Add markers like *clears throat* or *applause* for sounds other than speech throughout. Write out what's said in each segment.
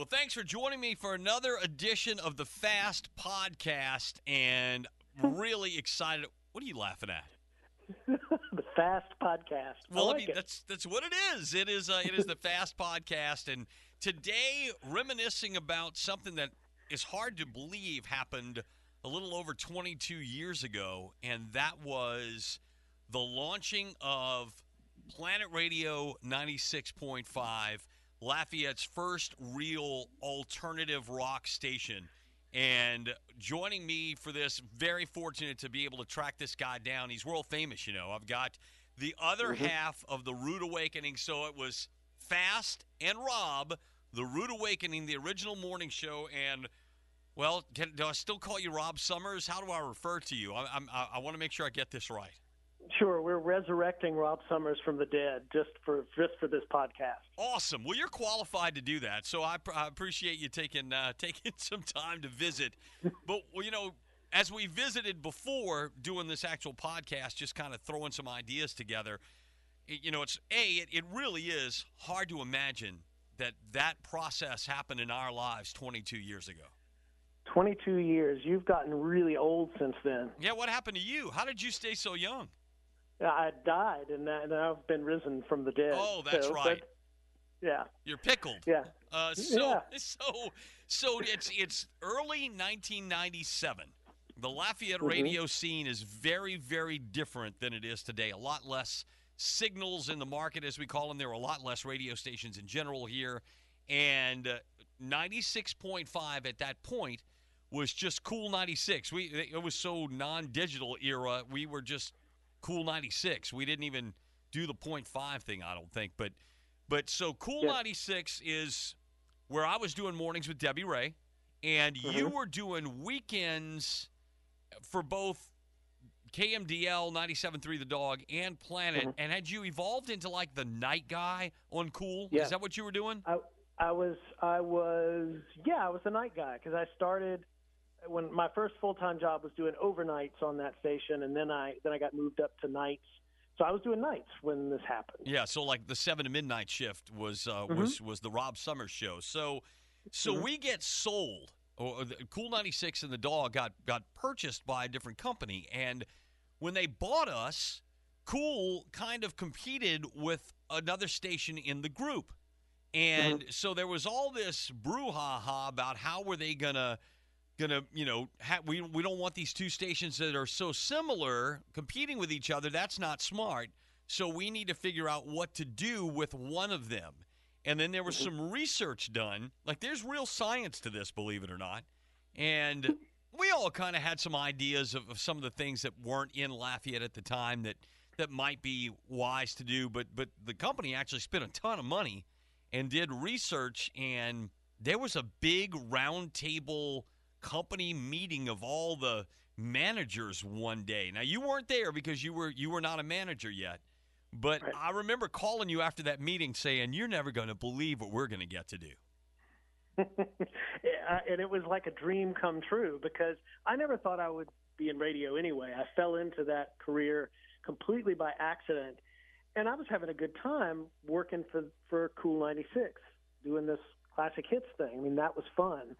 Well, thanks for joining me for another edition of the Fast Podcast, and *laughs* really excited. What are you laughing at? *laughs* the Fast Podcast. Well, I, I mean that's that's what it is. It is uh, it is the *laughs* Fast Podcast, and today reminiscing about something that is hard to believe happened a little over 22 years ago, and that was the launching of Planet Radio 96.5, Lafayette's first real alternative rock station. And joining me for this, very fortunate to be able to track this guy down. He's world famous, you know. I've got the other mm-hmm. half of the Rude Awakening. So it was Fast and Rob, the Rude Awakening, the original morning show, and well, can, do I still call you Rob Summers? How do I refer to you? I, I, I want to make sure I get this right. Sure, we're resurrecting Rob Summers from the dead just for just for this podcast. Awesome. Well, you're qualified to do that, so I, I appreciate you taking uh, *laughs* taking some time to visit. but well, you know, as we visited before doing this actual podcast, just kind of throwing some ideas together. You know, it's a it, it really is hard to imagine that that process happened in our lives 22 years ago. 22 years. You've gotten really old since then. Yeah, what happened to you? How did you stay so young? I died, and, and I've been risen from the dead. Oh, that's So, right. but- yeah, You're pickled. yeah. Uh, so, Yeah. so, so it's it's early 1997. The Lafayette Mhm. radio scene is very, very different than it is today. A lot less signals in the market, as we call them. There were a lot less radio stations in general here, and uh, 96.5 at that point was just cool 96. We it was so non-digital era. We were just cool 96. We didn't even do the point five thing, I don't think, but. But so Cool Yeah. 96 is where I was doing mornings with Debbie Ray, and you Mhm. were doing weekends for both KMDL 97.3 The Dog and Planet. Mhm. And had you evolved into like the night guy on Cool? Yeah. Is that what you were doing? I I was I was yeah I was the night guy because I started when my first full time job was doing overnights on that station, and then I then I got moved up to nights. So I was doing nights when this happened. Yeah, so like the seven to midnight shift was uh, Mhm. was was the Rob Summers show. So so Mhm. we get sold. Or the Cool ninety six and the dog got got purchased by a different company, and when they bought us, Cool kind of competed with another station in the group, and so there was all this brouhaha about how were they gonna gonna you know ha- we we don't want these two stations that are so similar competing with each other. That's not smart. So we need to figure out what to do with one of them. And then there was mm-hmm. some research done. Like there's real science to this, believe it or not. And we all kind of had some ideas of, of some of the things that weren't in Lafayette at the time that that might be wise to do. But but the company actually spent a ton of money and did research and there was a big round table company meeting of all the managers one day. Now you weren't there because you were you were not a manager yet. But Right. I remember calling you after that meeting saying, You're never going to believe what we're going to get to do. *laughs* And it was like a dream come true because I never thought I would be in radio anyway. I fell into that career completely by accident, and I was having a good time working for for Cool 96, doing this classic hits thing. I mean, that was fun.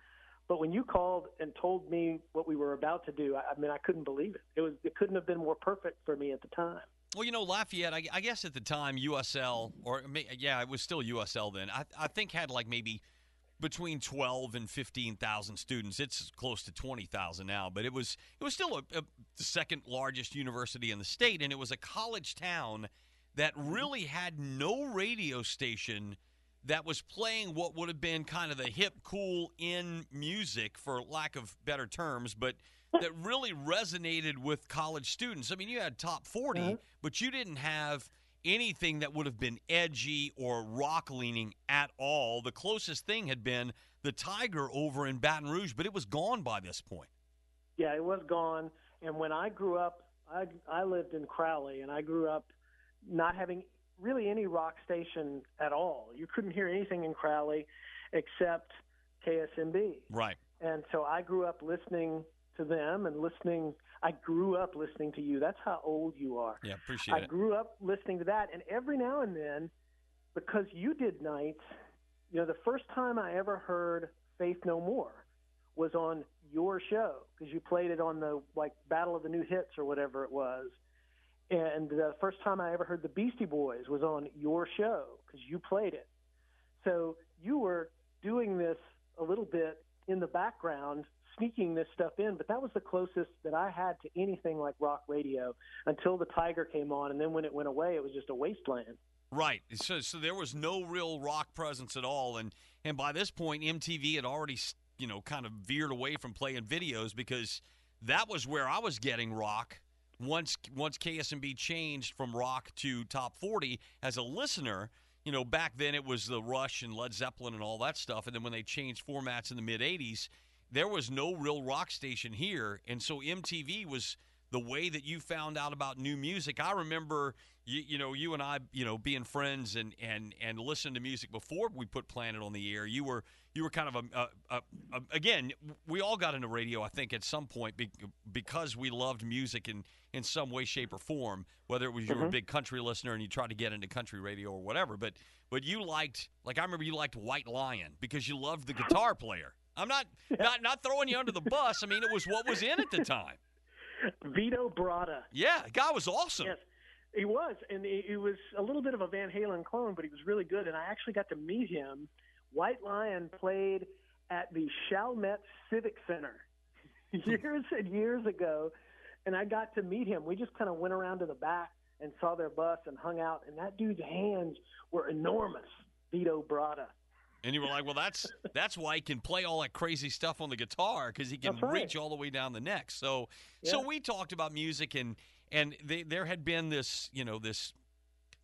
But when you called and told me what we were about to do, I, I mean, I couldn't believe it. It was it couldn't have been more perfect for me at the time. Well, you know, Lafayette, I, I guess at the time, USL, or yeah, it was still USL then, I, I think had like maybe between 12 and 15,000 students. It's close to 20,000 now, but it was it was still a, a, the second largest university in the state, and it was a college town that really had no radio station that was playing what would have been kind of the hip, cool in music, for lack of better terms, but that really resonated with college students. I mean, you had top 40, Mhm. but you didn't have anything that would have been edgy or rock leaning at all. The closest thing had been the Tiger over in Baton Rouge, but it was gone by this point. Yeah, it was gone. And when I grew up, I I lived in Crowley, and I grew up not having really any rock station at all. You couldn't hear anything in Crowley except KSMB. Right. And so I grew up listening to them and listening. I grew up listening to you. That's how old you are. Yeah, appreciate I it. I grew up listening to that, and every now and then, because you did nights, you know, the first time I ever heard Faith No More was on your show because you played it on the like Battle of the New Hits or whatever it was. And the first time I ever heard the Beastie Boys was on your show because you played it. So you were doing this a little bit in the background, sneaking this stuff in, but that was the closest that I had to anything like rock radio until the Tiger came on. And then when it went away, it was just a wasteland. Right. So, so there was no real rock presence at all, and and by this point, MTV had already you know kind of veered away from playing videos because that was where I was getting rock once once KSMB changed from rock to top 40 as a listener. You know, back then it was the Rush and Led Zeppelin and all that stuff, and then when they changed formats in the mid 80s, there was no real rock station here, and so MTV was the way that you found out about new music. I remember you, you know you and I you know being friends and and and listening to music before we put Planet on the air. You were you were kind of a, a, a, a again we all got into radio I think at some point be, because we loved music in in some way shape or form. Whether it was you mm-hmm. were a big country listener and you tried to get into country radio or whatever, but but you liked like I remember you liked White Lion because you loved the guitar player. I'm not not not throwing you under the bus. I mean, it was what was in at the time. *laughs* Vito Bratta. Yeah, guy was awesome. Yes, he was, and he, he was a little bit of a Van Halen clone, but he was really good. And I actually got to meet him. White Lion played at the Chalmette Civic Center *laughs* years and years ago, and I got to meet him. We just kind of went around to the back and saw their bus and hung out, and that dude's hands were enormous. Vito Bratta. And you were like, well, that's that's why he can play all that crazy stuff on the guitar because he can right. reach all the way down the neck. So, yeah. so we talked about music and and they, there had been this, you know, this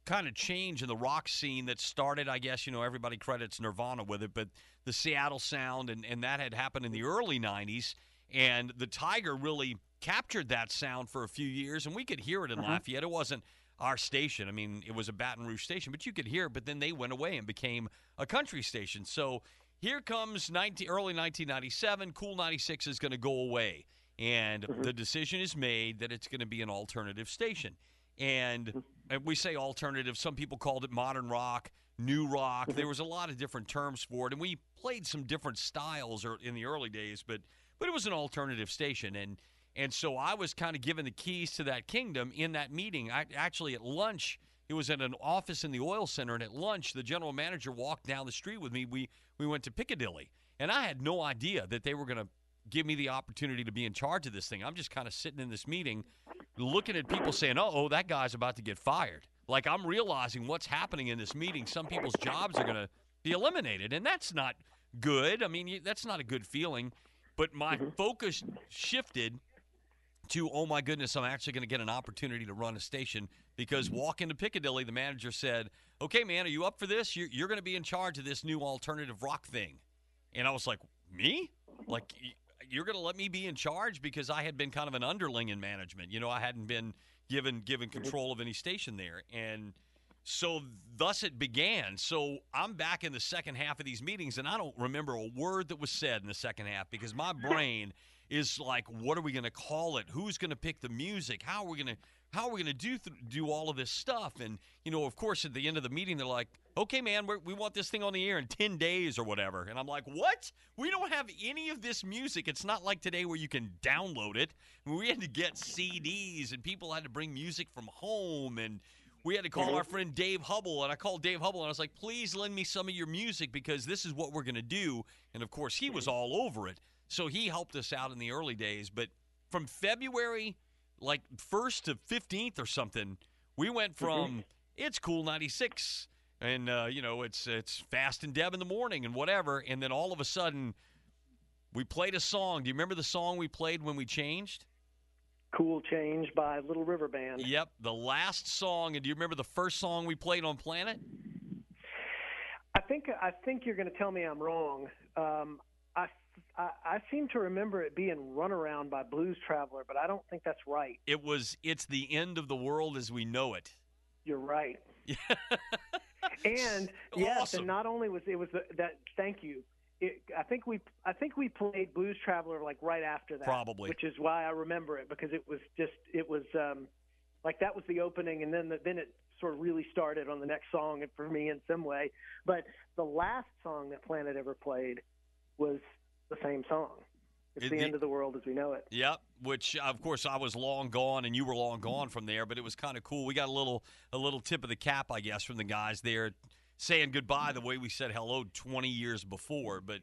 kind of change in the rock scene that started. I guess you know everybody credits Nirvana with it, but the Seattle sound and and that had happened in the early '90s, and the Tiger really captured that sound for a few years, and we could hear it in uh-huh. Lafayette. It wasn't our station. I mean, it was a Baton Rouge station, but you could hear it. But then they went away and became a country station. So here comes 19, early 1997. Cool 96 is going to go away. And mm-hmm. the decision is made that it's going to be an alternative station. And, mm-hmm. and we say alternative. Some people called it modern rock, new rock. Mm-hmm. There was a lot of different terms for it. And we played some different styles in the early days, but, but it was an alternative station. And and so I was kind of given the keys to that kingdom in that meeting. I, actually, at lunch, it was at an office in the oil center, and at lunch, the general manager walked down the street with me. We we went to Piccadilly, and I had no idea that they were going to give me the opportunity to be in charge of this thing. I'm just kind of sitting in this meeting, looking at people saying, "Oh, that guy's about to get fired." Like I'm realizing what's happening in this meeting. Some people's jobs are going to be eliminated, and that's not good. I mean, that's not a good feeling. But my mm-hmm. focus shifted to, oh my goodness, I'm actually going to get an opportunity to run a station because walk into Piccadilly, the manager said, okay, man, are you up for this? You're, you're going to be in charge of this new alternative rock thing. And I was like, me? Like, you're going to let me be in charge because I had been kind of an underling in management. You know, I hadn't been given given control of any station there. And so thus it began. So I'm back in the second half of these meetings, and I don't remember a word that was said in the second half because my *laughs* brain is like, what are we going to call it? Who's going to pick the music? How are we going to how are we going to do th- do all of this stuff? And you know, of course, at the end of the meeting, they're like, "Okay, man, we want this thing on the air in ten days or whatever." And I'm like, "What? We don't have any of this music. It's not like today where you can download it. We had to get CDs, and people had to bring music from home, and we had to call mm-hmm. our friend Dave Hubble, and I called Dave Hubble, and I was like, "Please lend me some of your music because this is what we're going to do." And of course, he was mm-hmm. all over it. So he helped us out in the early days. But from February, like 1st to 15th or something, we went *laughs* from it's cool 96 and uh, you know it's it's fast and deb in the morning and whatever and then all of a sudden we played a song. Do you remember the song we played when we changed? Cool change by little river band. Yep the last song and do you remember the first song we played on planet? I think i think you're going to tell me i'm wrong. Um, I I, I seem to remember it being run around by Blues Traveler, but I don't think that's right. It was. It's the end of the world as we know it. You're right. *laughs* and yes, awesome. and not only was it was the, that. Thank you. It, I think we I think we played Blues Traveler like right after that, probably, which is why I remember it because it was just it was um, like that was the opening, and then the, then it sort of really started on the next song for me in some way. But the last song that Planet ever played was the same song. It's the the- end of the world as we know it. Yep. Which uh, of course I was long gone and you were long gone from there, but it was kind of cool. We got a little a little tip of the cap, I guess, from the guys there saying goodbye the way we said hello 20 years before. But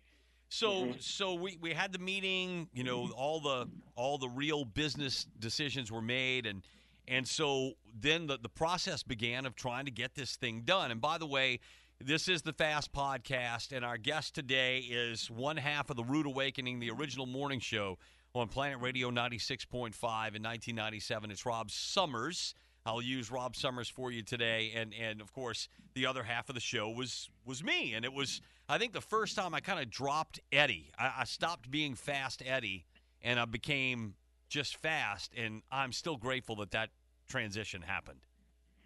so mm-hmm. so we, we had the meeting, you know, all the all the real business decisions were made and and so then the, the process began of trying to get this thing done. And by the way, this is the Fast Podcast, and our guest today is one half of the Rude Awakening, the original morning show on Planet Radio 96.5 in 1997. It's Rob Summers. I'll use Rob Summers for you today, and and of course the other half of the show was was me, and it was I think the first time I kind of dropped Eddie. I, I stopped being Fast Eddie, and I became just Fast, and I'm still grateful that that transition happened.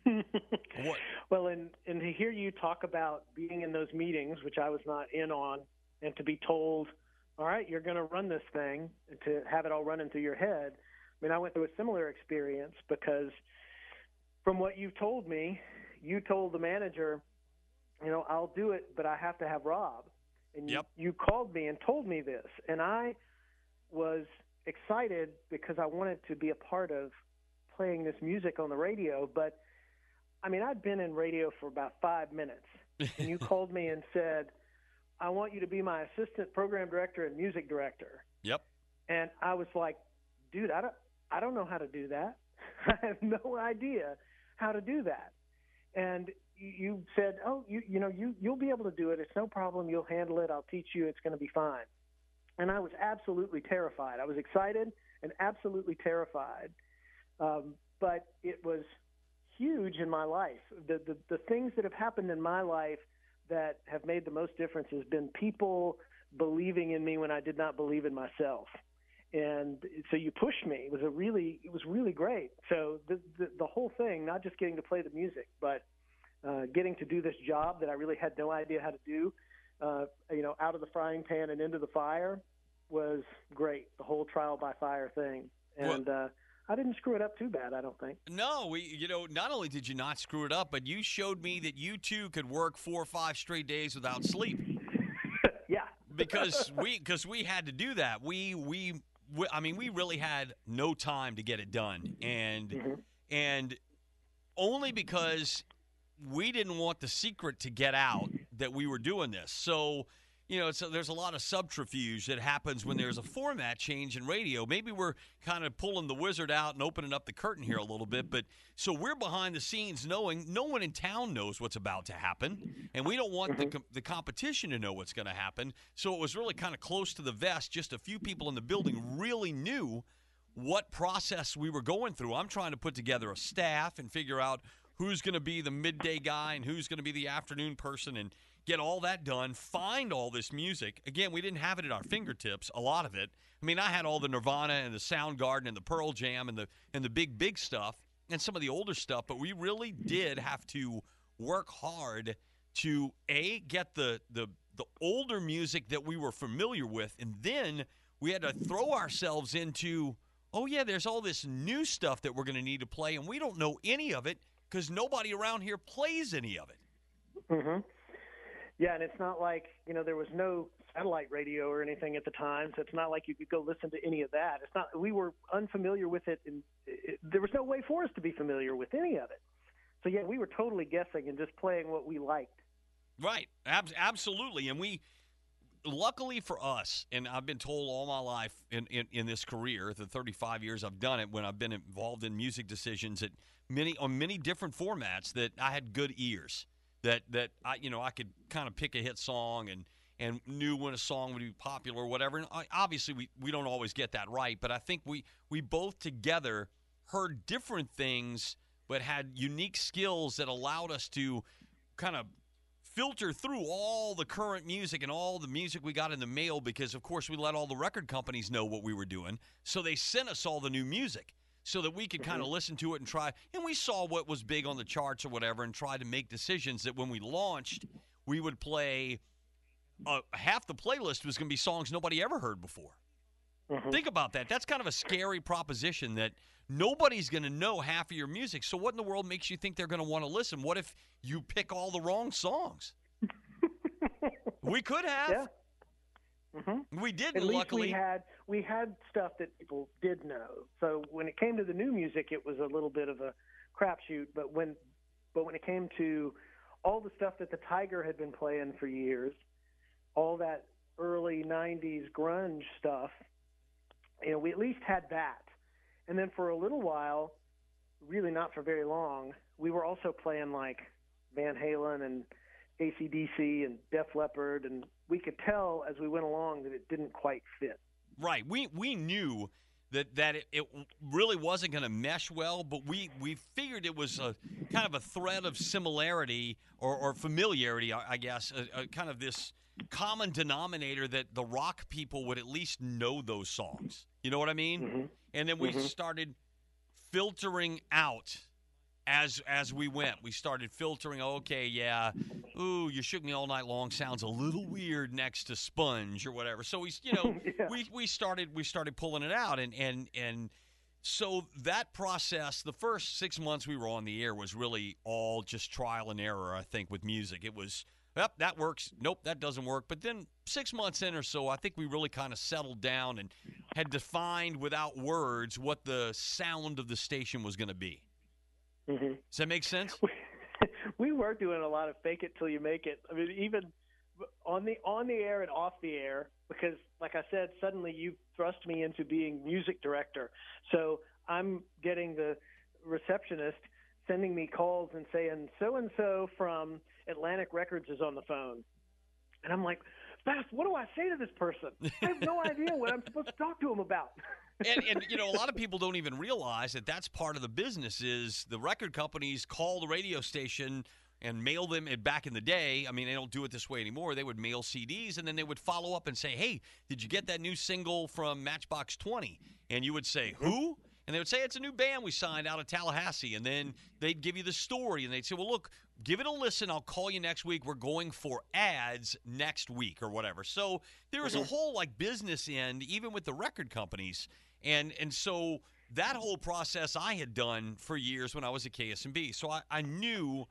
*laughs* Well, and and to hear you talk about being in those meetings, which I was not in on, and to be told, all right, you're going to run this thing, and to have it all running through your head. I mean, I went through a similar experience because from what you've told me, you told the manager, you know, I'll do it, but I have to have Rob. And Yep. you, you called me and told me this, and I was excited because I wanted to be a part of playing this music on the radio, but I mean, I'd been in radio for about five minutes, and you called me and said, "I want you to be my assistant program director and music director." Yep. And I was like, "Dude, I don't, I don't know how to do that. *laughs* I have no idea how to do that." And you- you said, "Oh, you, you know, you, you'll be able to do it. It's no problem. You'll handle it. I'll teach you. It's going to be fine." And I was absolutely terrified. I was excited and absolutely terrified. Um, but it was huge in my life. The, the the things that have happened in my life that have made the most difference has been people believing in me when I did not believe in myself. And so you pushed me. It was a really it was really great. So the the, the whole thing, not just getting to play the music, but uh, getting to do this job that I really had no idea how to do, uh, you know, out of the frying pan and into the fire, was great. The whole trial by fire thing, and uh, I didn't screw it up too bad. I don't think. No, we you know not only did you not screw it up, but you showed me that you too could work four or five straight days without sleep *laughs* yeah. because *laughs* we because we had to do that. We, we we I mean we really had no time to get it done, and Mhm. and only because we didn't want the secret to get out that we were doing this. So, you know, so there's a lot of subterfuge that happens when there's a format change in radio. Maybe we're kind of pulling the wizard out and opening up the curtain here a little bit, but so we're behind the scenes knowing no one in town knows what's about to happen, and we don't want the, mm-hmm. com- the competition to know what's going to happen. So it was really kind of close to the vest. Just a few people in the building really knew what process we were going through. I'm trying to put together a staff and figure out who's going to be the midday guy and who's going to be the afternoon person and get all that done, find all this music. Again, we didn't have it at our fingertips, a lot of it. I mean, I had all the Nirvana and the Soundgarden and the Pearl Jam and the and the big big stuff and some of the older stuff, but we really did have to work hard to a get the the the older music that we were familiar with and then we had to throw ourselves into oh yeah there's all this new stuff that we're going to need to play and we don't know any of it because nobody around here plays any of it hmm Yeah, and it's not like you know there was no satellite radio or anything at the time, so it's not like you could go listen to any of that. It's not. We were unfamiliar with it, and it, there was no way for us to be familiar with any of it. So yeah, we were totally guessing and just playing what we liked. Right. Ab- absolutely. And we, luckily for us, and I've been told all my life in, in, in this career, the 35 years I've done it, when I've been involved in music decisions at many on many different formats, that I had good ears. That that I you know I could kind of pick a hit song and and knew when a song would be popular or whatever. And I, obviously we we don't always get that right, but I think we we both together heard different things, but had unique skills that allowed us to kind of filter through all the current music and all the music we got in the mail because of course we let all the record companies know what we were doing so they sent us all the new music so that we could kind of listen to it and try and we saw what was big on the charts or whatever and tried to make decisions that when we launched we would play uh, half the playlist was going to be songs nobody ever heard before Mhm. Think about that. That's kind of a scary proposition that nobody's going to know half of your music. So, what in the world makes you think they're going to want to listen? What if you pick all the wrong songs? *laughs* we could have. Yeah. hmm We didn't, At least luckily. we had we had stuff that people did know. So when it came to the new music, it was a little bit of a crapshoot. But when but when it came to all the stuff that the Tiger had been playing for years, all that early '90s grunge stuff, you know, we at least had that. And then for a little while, really not for very long, we were also playing like Van Halen and ACDC and Def Leppard, and we could tell as we went along that it didn't quite fit. Right. We we knew that that it, it really wasn't going to mesh well, but we we figured it was a kind of a thread of similarity or, or familiarity, I, I guess, a, a kind of this common denominator that the rock people would at least know those songs. You know what I mean? Mhm. And then we Mhm. started filtering out as as we went. We started filtering. Okay, yeah, ooh, you shook me all night long sounds a little weird next to Sponge or whatever. So we, you know, *laughs* Yeah. we we started we started pulling it out, and and and so that process, the first six months we were on the air was really all just trial and error. I think with music, it was. Yep, that works. Nope, that doesn't work. But then six months in or so, I think we really kind of settled down and had defined without words what the sound of the station was going to be. Mhm. Does that make sense? *laughs* we were doing a lot of fake it till you make it. I mean, even on the on the air and off the air, because like I said, suddenly you thrust me into being music director. So I'm getting the receptionist sending me calls and saying so and so from Atlantic Records is on the phone, and I'm like, Beth, what do I say to this person? I have no *laughs* idea what I'm supposed to talk to him about. And, and you know a lot of people don't even realize that that's part of the business is the record companies call the radio station and mail them and back in the day. I mean they don't do it this way anymore. They would mail cds and then they would follow up and say hey did you get that new single from matchbox 20 and you would say who? And they would say it's a new band we signed out of tallahassee. And then they'd give you the story and they'd say well look give it a listen. I'll call you next week. We're going for ads next week or whatever. So there was a mm-hmm. whole like business end even with the record companies and and so that whole process I had done for years when I was at KSMB. So I, I knew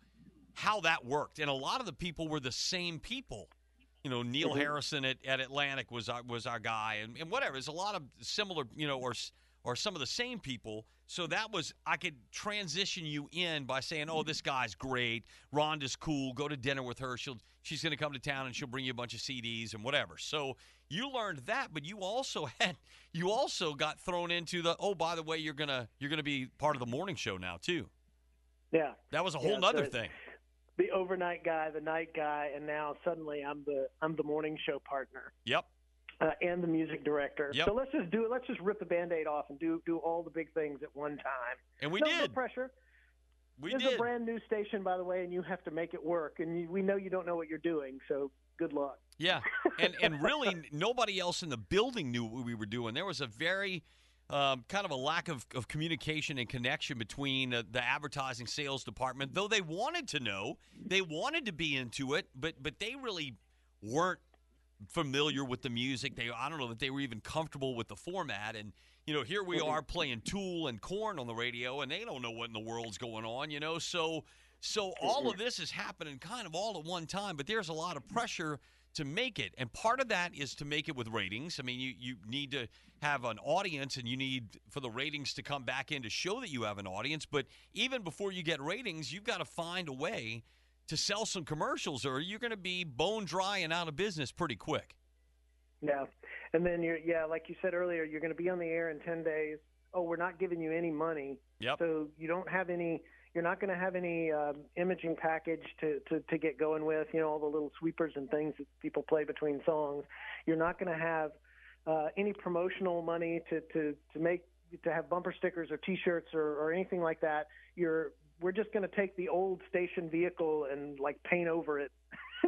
how that worked. And a lot of the people were the same people. You know, Neil Mhm. Harrison at, at Atlantic was our, was our guy, and, and whatever. There's a lot of similar, you know, or or some of the same people. So that was I could transition you in by saying, "Oh, this guy's great. Rhonda's cool. Go to dinner with her. She'll she's going to come to town and she'll bring you a bunch of CDs and whatever." So you learned that, but you also *laughs* had you also got thrown into the oh, by the way, you're gonna you're gonna be part of the morning show now too. yeah. That was a Yeah, whole nother so- thing. The overnight guy, the night guy, and now suddenly I'm the I'm the morning show partner. Yep. Uh, and the music director. Yep. So let's just do it. Let's just rip the band-aid off and do do all the big things at one time. And we no, no pressure. We This did. is a brand new station, by the way, and you have to make it work. And you, we know you don't know what you're doing, so good luck. Yeah, and and *laughs* really nobody else in the building knew what we were doing. There was a very um, kind of a lack of, of communication and connection between uh, the advertising sales department. Though they wanted to know, they wanted to be into it, but but they really weren't familiar with the music. They I don't know that they were even comfortable with the format. And you know, here we are playing Tool and Korn on the radio, and they don't know what in the world's going on. You know, so so all of this is happening kind of all at one time. But there's a lot of pressure to make it, and part of that is to make it with ratings. I mean, you you need to have an audience, and you need for the ratings to come back in to show that you have an audience. But even before you get ratings, you've got to find a way to sell some commercials, or you're going to be bone dry and out of business pretty quick. Yeah, and then you're yeah, like you said earlier, you're going to be on the air in ten days. Oh, we're not giving you any money, Yep. so you don't have any. You're not going to have any um, imaging package to, to to get going with. You know all the little sweepers and things that people play between songs. You're not going to have uh, any promotional money to, to to make to have bumper stickers or T-shirts or, or anything like that. You're we're just going to take the old station vehicle and like paint over it. *laughs*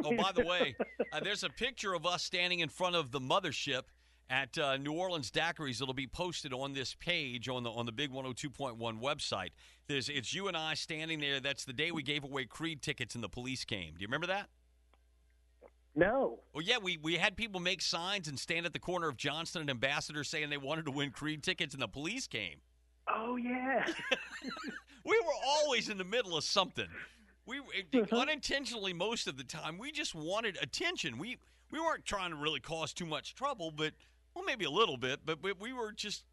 Oh, by the way, *laughs* uh, there's a picture of us standing in front of the mothership at uh, New Orleans Daiquiris. It'll be posted on this page on the on the Big 102.1 website. There's it's you and I standing there. That's the day we gave away Creed tickets and the police came. Do you remember that? No. Well, yeah, we, we had people make signs and stand at the corner of Johnston and Ambassador saying they wanted to win Creed tickets, and the police came. Oh yeah. *laughs* we were always in the middle of something. We *laughs* unintentionally most of the time we just wanted attention. We we weren't trying to really cause too much trouble, but well, maybe a little bit. But, but we were just,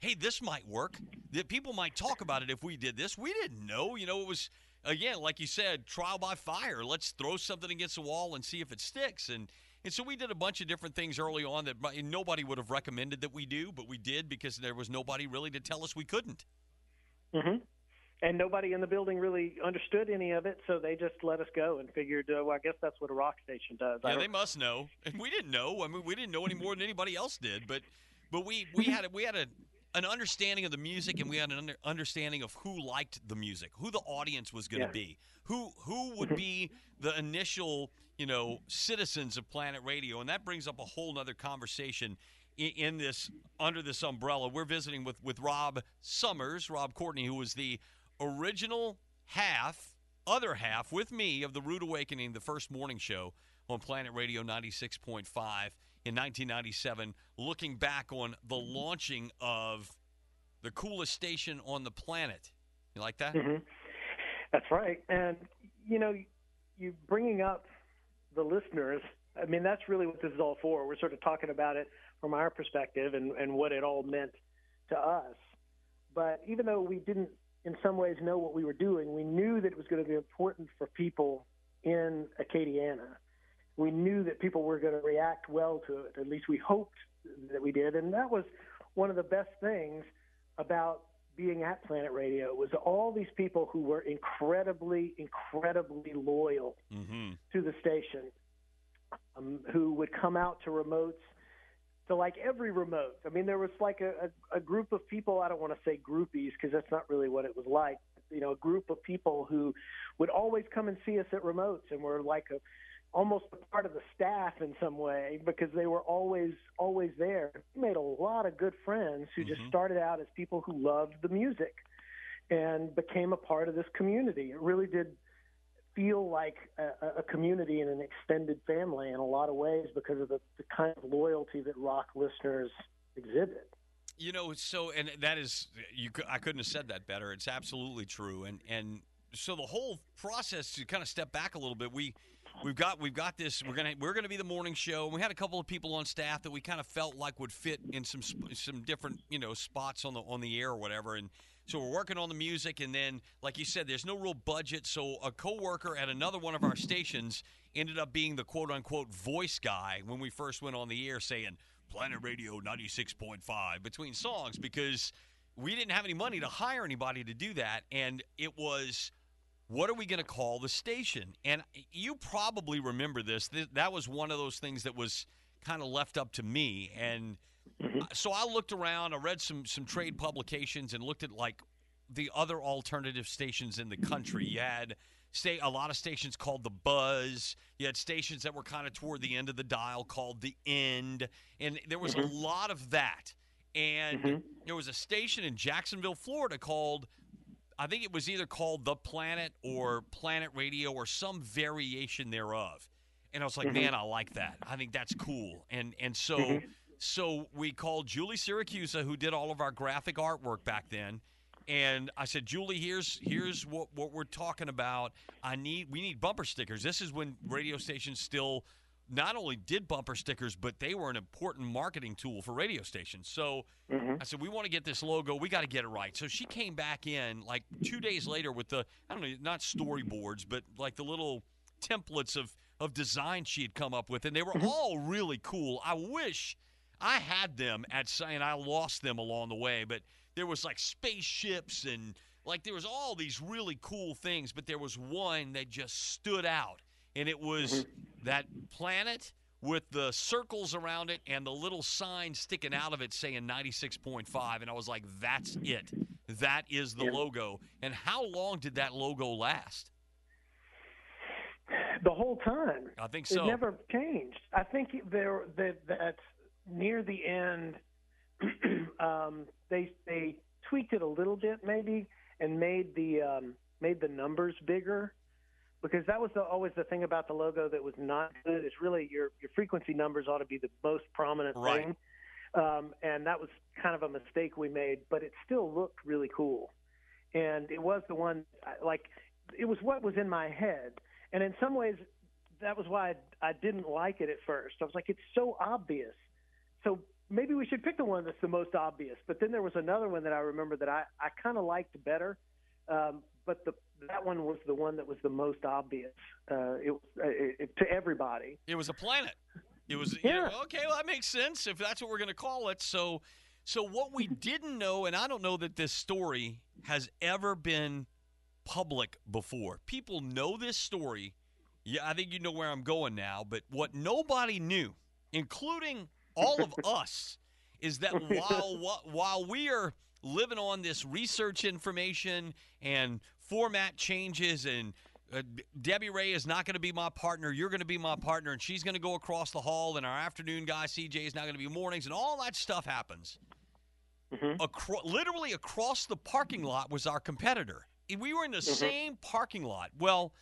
hey, this might work. That people might talk about it if we did this. We didn't know. You know, it was again, like you said, trial by fire. Let's throw something against the wall and see if it sticks. And and so we did a bunch of different things early on that nobody would have recommended that we do, but we did because there was nobody really to tell us we couldn't. Mm-hmm. And nobody in the building really understood any of it, so they just let us go and figured, uh, well, I guess that's what a rock station does. Yeah, they must know, and we didn't know. I mean, we didn't know any more than anybody else did. But, but we we had a, we had a an understanding of the music and we had an under, understanding of who liked the music, who the audience was going to yeah. be, who who would mm-hmm. be the initial you know citizens of Planet Radio, and that brings up a whole other conversation in, in, this under this umbrella. We're visiting with with Rob Summers, Rob Courtney, who was the original half, other half with me of the Rude Awakening, the first morning show on Planet Radio ninety six point five in 1997, looking back on the launching of the coolest station on the planet. You like that? Mm-hmm. That's right. And, you know, you bringing up the listeners, I mean, that's really what this is all for. We're sort of talking about it from our perspective and, and what it all meant to us. But even though we didn't, in some ways, know what we were doing, we knew that it was going to be important for people in Acadiana we knew that people were going to react well to it. At least we hoped that we did, and that was one of the best things about being at Planet Radio was all these people who were incredibly, incredibly loyal mm-hmm. to the station, um, who would come out to remotes, to like every remote. I mean, there was like a, a, a group of people. I don't want to say groupies because that's not really what it was like. You know, a group of people who would always come and see us at remotes, and were like a almost a part of the staff in some way because they were always always there. We made a lot of good friends who mm-hmm. just started out as people who loved the music and became a part of this community. It really did feel like a, a community and an extended family in a lot of ways because of the, the kind of loyalty that rock listeners exhibit. You know, so and that is you. I couldn't have said that better. It's absolutely true, and and so the whole process to kind of step back a little bit, we we've got we've got this. We're gonna we're gonna be the morning show. We had a couple of people on staff that we kind of felt like would fit in some some different you know spots on the on the air or whatever. And so we're working on the music, and then like you said, there's no real budget. So a coworker at another one of our stations ended up being the quote unquote voice guy when we first went on the air, saying Planet Radio 96.5 between songs because we didn't have any money to hire anybody to do that, and it was what are we going to call the station? And you probably remember this. That was one of those things that was kind of left up to me. And mm-hmm. so I looked around, I read some some trade publications and looked at like the other alternative stations in the country. You had say a lot of stations called the buzz you had stations that were kind of toward the end of the dial called the end and there was mm-hmm. a lot of that and mm-hmm. there was a station in jacksonville florida called I think it was either called The Planet or Planet Radio or some variation thereof. And I was like, mm-hmm. man, I like that. I think that's cool. And and so mm-hmm. So we called Julie Syracusa, who did all of our graphic artwork back then. And I said, Julie, here's here's what, what we're talking about. I need we need bumper stickers. This is when radio stations still not only did bumper stickers, but they were an important marketing tool for radio stations. So mm-hmm. I said, we want to get this logo. We got to get it right. So she came back in like two days later with the, I don't know, not storyboards, but like the little templates of, of design she had come up with. And they were mm-hmm. all really cool. I wish I had them at, and I lost them along the way, but there was like spaceships and like there was all these really cool things, but there was one that just stood out and it was mm-hmm. that planet with the circles around it and the little sign sticking out of it saying 96.5 and I was like that's it. That is the logo. And how long did that logo last? The whole time. I think so. it never changed. I think there that that near the end *clears throat* um, they they tweaked it a little bit maybe and made the um, made the numbers bigger because that was the, always the thing about the logo that was not good. Is really your your frequency numbers ought to be the most prominent Right. thing, um, and that was kind of a mistake we made. But it still looked really cool, and it was the one like it was what was in my head, and in some ways that was why I, I didn't like it at first. I was like, it's so obvious. So maybe we should pick the one that's the most obvious. But then there was another one that I remember that I, I kind of liked better. Um, but the, that one was the one that was the most obvious uh, it, it, it, to everybody. It was a planet. It was you Yeah. know, okay. Well, that makes sense if that's what we're going to call it. So, so what we *laughs* didn't know, and I don't know that this story has ever been public before. People know this story. Yeah, I think you know where I'm going now. But what nobody knew, including all of us, is that while *laughs* while we are living on this research information and format changes and uh, Debbie Ray is not going to be my partner. You're going to be my partner, and she's going to go across the hall. And our afternoon guy CJ is now going to be mornings, and all that stuff happens. Acro- literally across the parking lot was our competitor. We were in the same parking lot. Well,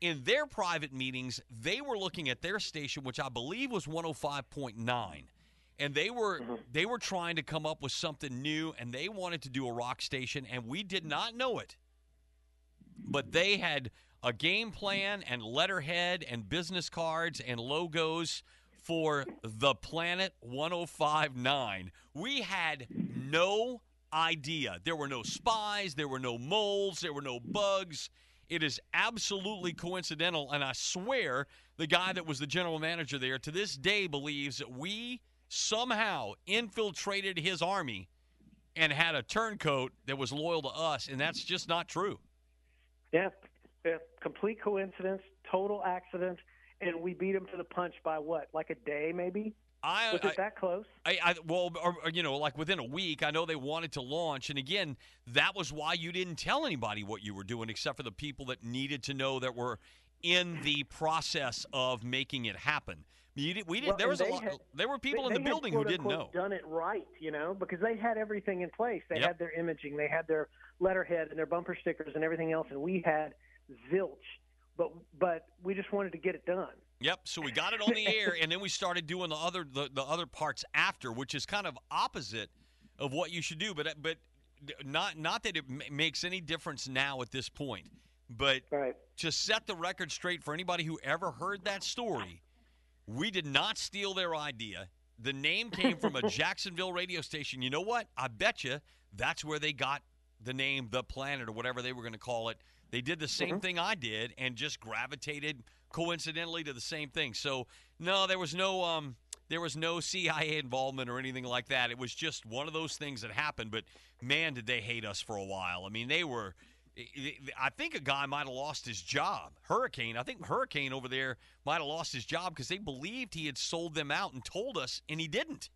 in their private meetings, they were looking at their station, which I believe was 105.9 and they were mm-hmm. they were trying to come up with something new and they wanted to do a rock station and we did not know it. But they had a game plan and letterhead and business cards and logos for the planet 1059 we had no idea. There were no spies there were no moles there were no bugs. It is absolutely coincidental and i swear the guy that was the general manager there to this day believes that we somehow infiltrated his army and had a turncoat that was loyal to us and that's just not true Yeah, yeah, complete coincidence, total accident, and we beat them to the punch by what, like a day maybe? I, Was I, it that close? I, I well, or, or, you know, like within a week, I know they wanted to launch, and again, that was why you didn't tell anybody what you were doing, except for the people that needed to know that were in the process of making it happen. You did, we did. Well, there was a lot. had- there were people They- in the they had, building who didn't know. unquote, Done it right, you know, because they had everything in place. They Yep. had their imaging, they had their letterhead and their bumper stickers and everything else, and we had zilch. But but we just wanted to get it done. Yep. So we got it on the *laughs* air, and then we started doing the other the, the other parts after, which is kind of opposite of what you should do. But but not not that it m- makes any difference now at this point. But Right. to set the record straight for anybody who ever heard that story, we did not steal their idea. The name came from a *laughs* Jacksonville radio station. You know what? I bet you that's where they got the name The Planet or whatever they were going to call it. They did the same thing I did and just gravitated coincidentally to the same thing. So no, there was no um, there was no CIA involvement or anything like that. It was just one of those things that happened. But man, did they hate us for a while. I mean, they were. I think a guy might have lost his job. Hurricane, I think Hurricane over there might have lost his job because they believed he had sold them out and told us, and he didn't.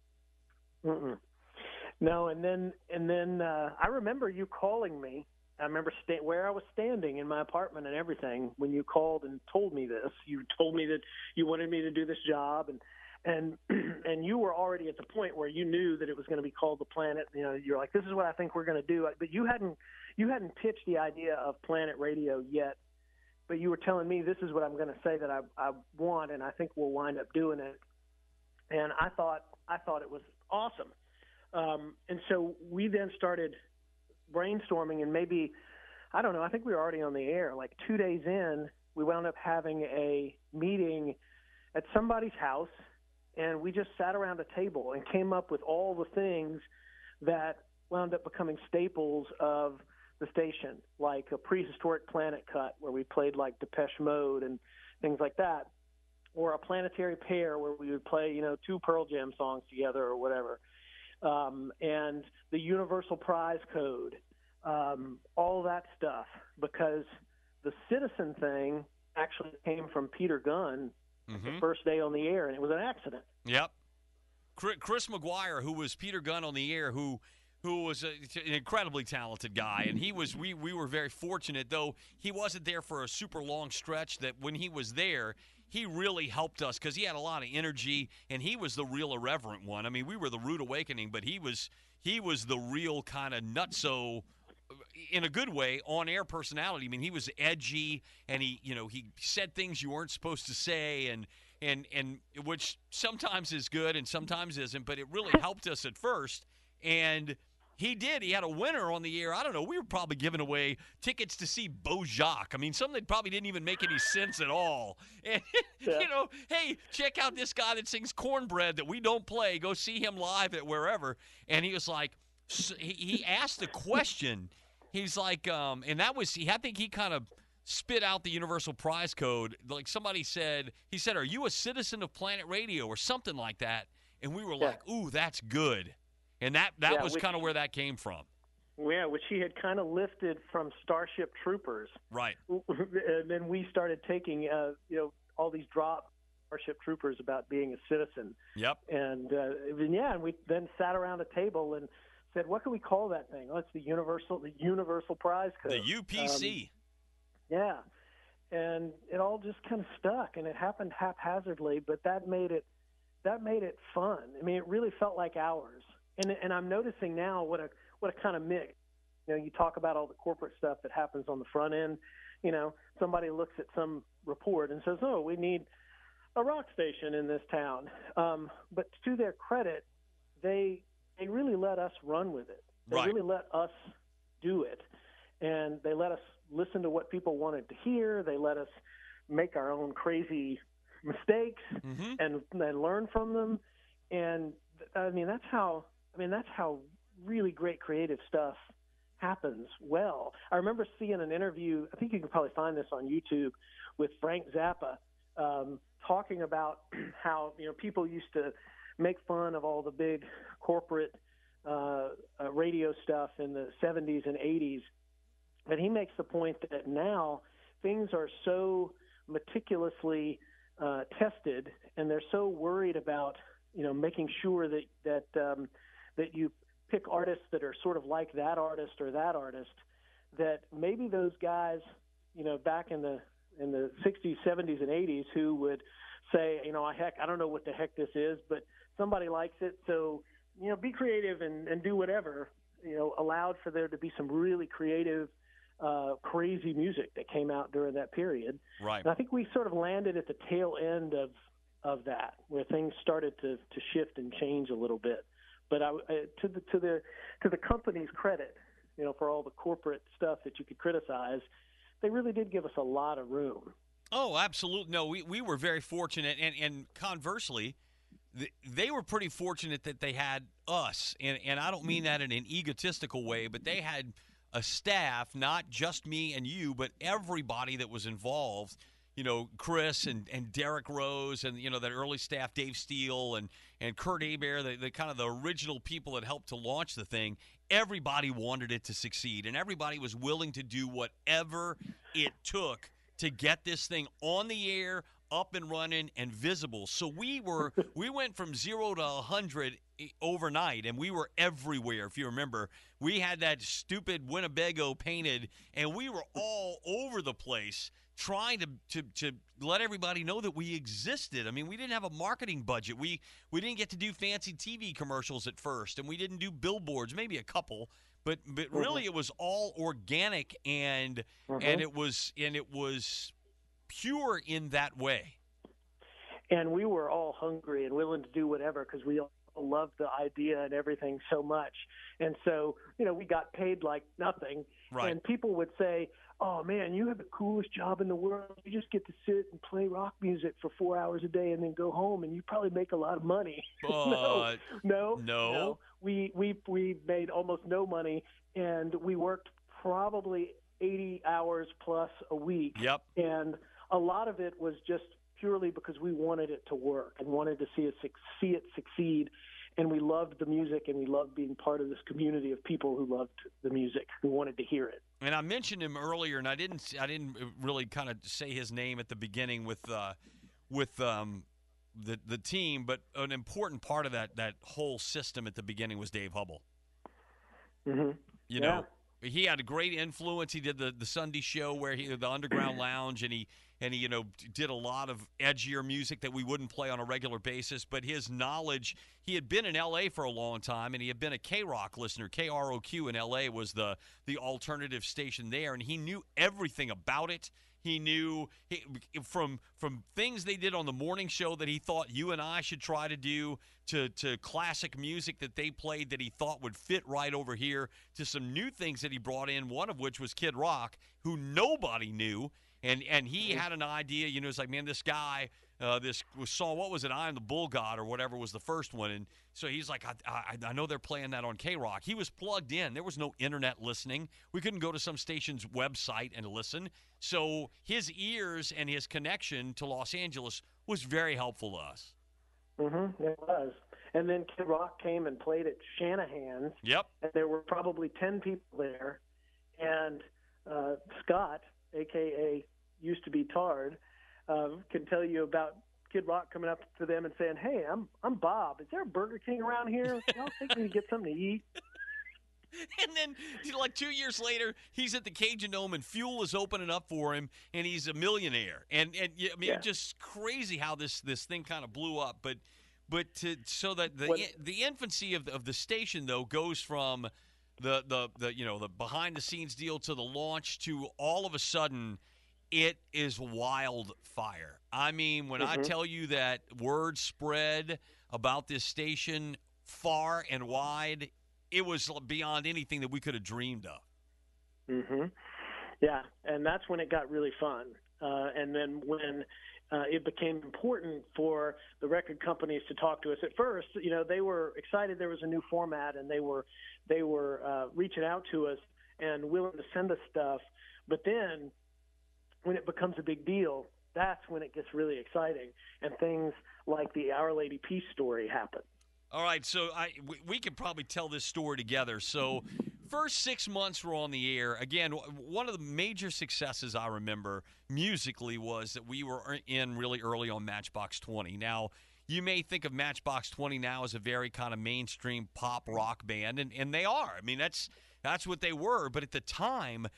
Mm-mm. No, and then and then uh, I remember you calling me. I remember sta- where I was standing in my apartment and everything when you called and told me this. You told me that you wanted me to do this job, and and *clears throat* and you were already at the point where you knew that it was going to be called the Planet. You know, you're like, this is what I think we're going to do, but you hadn't you hadn't pitched the idea of Planet Radio yet. But you were telling me this is what I'm going to say that I I want, and I think we'll wind up doing it. And I thought I thought it was awesome. Um, and so we then started brainstorming, and maybe, I don't know, I think we were already on the air. Like two days in, we wound up having a meeting at somebody's house, and we just sat around a table and came up with all the things that wound up becoming staples of the station, like a prehistoric planet cut where we played like Depeche Mode and things like that, or a planetary pair where we would play, you know, two Pearl Jam songs together or whatever um, and the universal prize code, um, all that stuff, because the citizen thing actually came from Peter Gunn Mm-hmm. the first day on the air, and it was an accident. Yep. Chris McGuire, who was Peter Gunn on the air, who who was a, an incredibly talented guy, and he was we we were very fortunate though he wasn't there for a super long stretch. That when he was there, he really helped us because he had a lot of energy, and he was the real irreverent one. I mean, we were the rude awakening, but he was he was the real kind of nutso. in a good way on air personality. I mean, he was edgy and he, you know, he said things you weren't supposed to say and and and which sometimes is good and sometimes isn't, but it really *laughs* helped us at first. And he did. He had a winner on the air. I don't know. We were probably giving away tickets to see Bojack. I mean, something that probably didn't even make any sense at all. *laughs* And, yeah. you know, hey, check out this guy that sings cornbread that we don't play. Go see him live at wherever. And he was like, he, he asked the question. He's like, um, and that was, he, I think he kind of spit out the universal prize code. Like somebody said, he said, Are you a citizen of Planet Radio or something like that? And we were yeah. like, Ooh, that's good. And that, that yeah, was kind of where that came from. Yeah, which he had kind of lifted from Starship Troopers. Right. *laughs* And then we started taking, uh, you know, all these drop Starship Troopers about being a citizen. Yep. And, uh, and yeah, and we then sat around a table and said, "What can we call that thing?" Oh, it's the universal, the universal prize code. The UPC. Um, yeah, and it all just kind of stuck, and it happened haphazardly, but that made it that made it fun. I mean, it really felt like ours. And and I'm noticing now what a what a kind of mix. You know, you talk about all the corporate stuff that happens on the front end. You know, somebody looks at some report and says, "Oh, we need a rock station in this town." Um, but to their credit, they they really let us run with it. They right. really let us do it, and they let us listen to what people wanted to hear. They let us make our own crazy mistakes mm-hmm. and and learn from them. And I mean that's how I mean that's how really great creative stuff happens well. I remember seeing an interview. I think you can probably find this on YouTube with Frank Zappa um, talking about *clears throat* how you know people used to make fun of all the big corporate uh, uh, radio stuff in the 70s and 80s. But he makes the point that now things are so meticulously uh, tested, and they're so worried about you know making sure that that um, that you pick artists that are sort of like that artist or that artist. That maybe those guys, you know, back in the in the 60s, 70s, and 80s, who would say, you know, I heck, I don't know what the heck this is, but somebody likes it, so you know, be creative and, and do whatever. You know, allowed for there to be some really creative, uh, crazy music that came out during that period. Right. And I think we sort of landed at the tail end of of that, where things started to to shift and change a little bit. But I, uh, to the to the to the company's credit, you know, for all the corporate stuff that you could criticize, they really did give us a lot of room. Oh, absolutely. No, we, we were very fortunate. And, and conversely, they were pretty fortunate that they had us. And, and I don't mean that in an egotistical way, but they had a staff, not just me and you, but everybody that was involved. You know, Chris and, and Derek Rose and, you know, that early staff, Dave Steele and, and Kurt Abair, the, the kind of the original people that helped to launch the thing. Everybody wanted it to succeed, and everybody was willing to do whatever it took to get this thing on the air, up and running and visible. So we were *laughs* we went from 0 to a 100 overnight and we were everywhere if you remember. We had that stupid Winnebago painted and we were all over the place trying to, to, to let everybody know that we existed. I mean, we didn't have a marketing budget. We we didn't get to do fancy TV commercials at first and we didn't do billboards, maybe a couple, but but mm-hmm. really it was all organic and mm-hmm. and it was and it was pure in that way. And we were all hungry and willing to do whatever because we all loved the idea and everything so much. And so, you know, we got paid like nothing. Right. And people would say, oh man, you have the coolest job in the world. You just get to sit and play rock music for four hours a day and then go home, and you probably make a lot of money. *laughs* no, no, no, no. We we we made almost no money, and we worked probably 80 hours plus a week. Yep. And a lot of it was just purely because we wanted it to work and wanted to see it see it succeed and we loved the music and we loved being part of this community of people who loved the music who wanted to hear it and i mentioned him earlier and i didn't i didn't really kind of say his name at the beginning with uh, with um, the the team but an important part of that that whole system at the beginning was dave hubble mm-hmm. you yeah. know he had a great influence. He did the the Sunday show where he the Underground *clears throat* Lounge, and he and he you know did a lot of edgier music that we wouldn't play on a regular basis. But his knowledge, he had been in L.A. for a long time, and he had been a K Rock listener. KROQ in L.A. was the the alternative station there, and he knew everything about it. He knew he, from from things they did on the morning show that he thought you and I should try to do to to classic music that they played that he thought would fit right over here to some new things that he brought in. One of which was Kid Rock, who nobody knew, and and he had an idea. You know, it's like man, this guy. Uh, this was song. What was it? I am the Bull God or whatever was the first one, and so he's like, I, I, I know they're playing that on K Rock. He was plugged in. There was no internet listening. We couldn't go to some station's website and listen. So his ears and his connection to Los Angeles was very helpful to us. Mm-hmm, it was. And then Kid Rock came and played at Shanahan's. Yep. And there were probably 10 people there. And uh, Scott, a.k.a. used to be Tard, uh, can tell you about Kid Rock coming up to them and saying, "Hey, I'm I'm Bob. Is there a Burger King around here? Y'all take me to get something to eat." *laughs* and then, like two years later, he's at the Cajun Dome, and fuel is opening up for him, and he's a millionaire. And and I mean, Yeah. just crazy how this this thing kind of blew up. But but to, so that the What- the infancy of the, of the station though goes from the the the you know the behind the scenes deal to the launch to all of a sudden it is wildfire. I mean, when I Mhm. tell you that word spread about this station far and wide, it was beyond anything that we could have dreamed of. hmm Yeah, and that's when it got really fun. Uh, and then when uh, it became important for the record companies to talk to us. At first, you know, they were excited there was a new format, and they were they were uh, reaching out to us and willing to send us stuff. But then, when it becomes a big deal, that's when it gets really exciting, and things like the Our Lady Peace story happen. All right, so I we, we could probably tell this story together. So, first six months were on the air. Again, one of the major successes I remember musically was that we were in really early on Matchbox Twenty. Now, you may think of Matchbox Twenty now as a very kind of mainstream pop rock band, and, and they are. I mean, that's that's what they were. But at the time,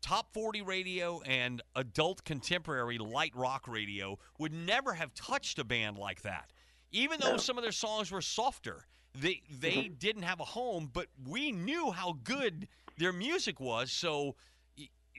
top 40 radio and adult contemporary light rock radio would never have touched a band like that. Even though some of their songs were softer, they they mm-hmm. didn't have a home, but we knew how good their music was, so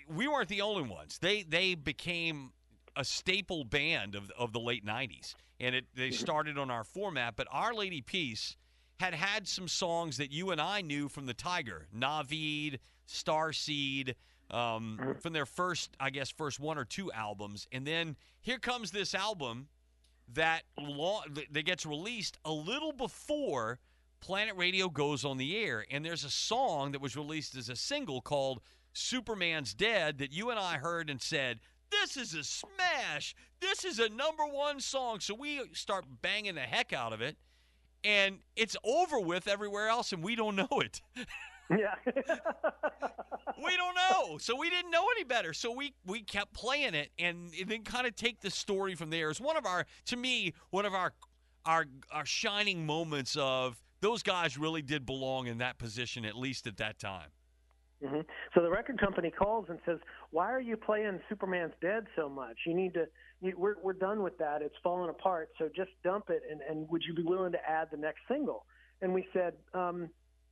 we weren't the only ones. They they became a staple band of of the late 90s. And it they mm-hmm. started on our format, but Our Lady Peace had had some songs that you and I knew from the Tiger, Naveed, Starseed, um, from their first, I guess, first one or two albums, and then here comes this album that lo- that gets released a little before Planet Radio goes on the air, and there's a song that was released as a single called "Superman's Dead" that you and I heard and said. This is a smash. This is a number one song. So we start banging the heck out of it and it's over with everywhere else, and we don't *laughs* know it. Yeah. *laughs* we don't know, so we didn't know any better. So we we kept playing it, and then kind of take the story from there. It's one of our, to me, one of our our our shining moments of those guys really did belong in that position, at least at that time. hmm So the record company calls and says, "Why are you playing Superman's Dead so much? You need to. You, we're we're done with that. It's falling apart. So just dump it. And and would you be willing to add the next single?" And we said, um,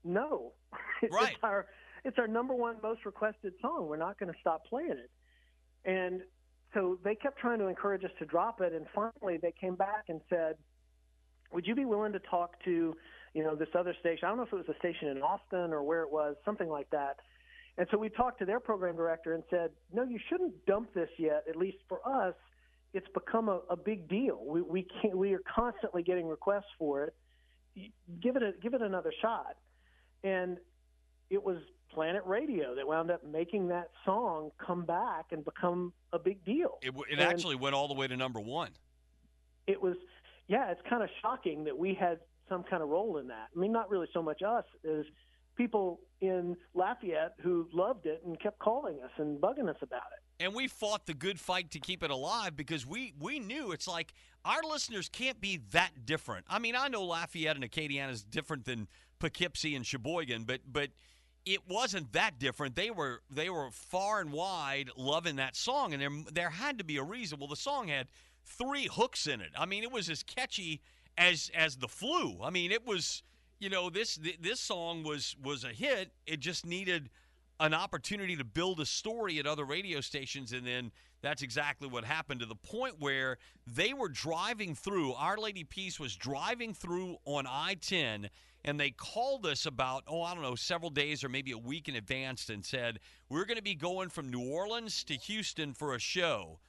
"No. *laughs* Right. it's our it's our number one most requested song. We're not going to stop playing it." And so they kept trying to encourage us to drop it. And finally, they came back and said, "Would you be willing to talk to?" You know, this other station. I don't know if it was a station in Austin or where it was, something like that. And so we talked to their program director and said, "No, you shouldn't dump this yet. At least for us, it's become a, a big deal. We we can't. We are constantly getting requests for it. Give it a give it another shot." And it was Planet Radio that wound up making that song come back and become a big deal. It, w- it actually went all the way to number one. It was, yeah, it's kind of shocking that we had some kind of role in that. I mean, not really so much us as people in Lafayette who loved it and kept calling us and bugging us about it. and we fought the good fight to keep it alive because we we knew it's like our listeners can't be that different. I mean, I know Lafayette and Acadiana is different than Poughkeepsie and Sheboygan, but but it wasn't that different. They were they were far and wide loving that song, and there there had to be a reason. Well, the song had three hooks in it. I mean, it was as catchy as as the flu. I mean, it was you know this this song was was a hit. It just needed an opportunity to build a story at other radio stations, and then that's exactly what happened to the point where they were driving through. Our Lady Peace was driving through on I 10, and they called us about, oh, I don't know, several days or maybe a week in advance and said, We're going to be going from New Orleans to Houston for a show.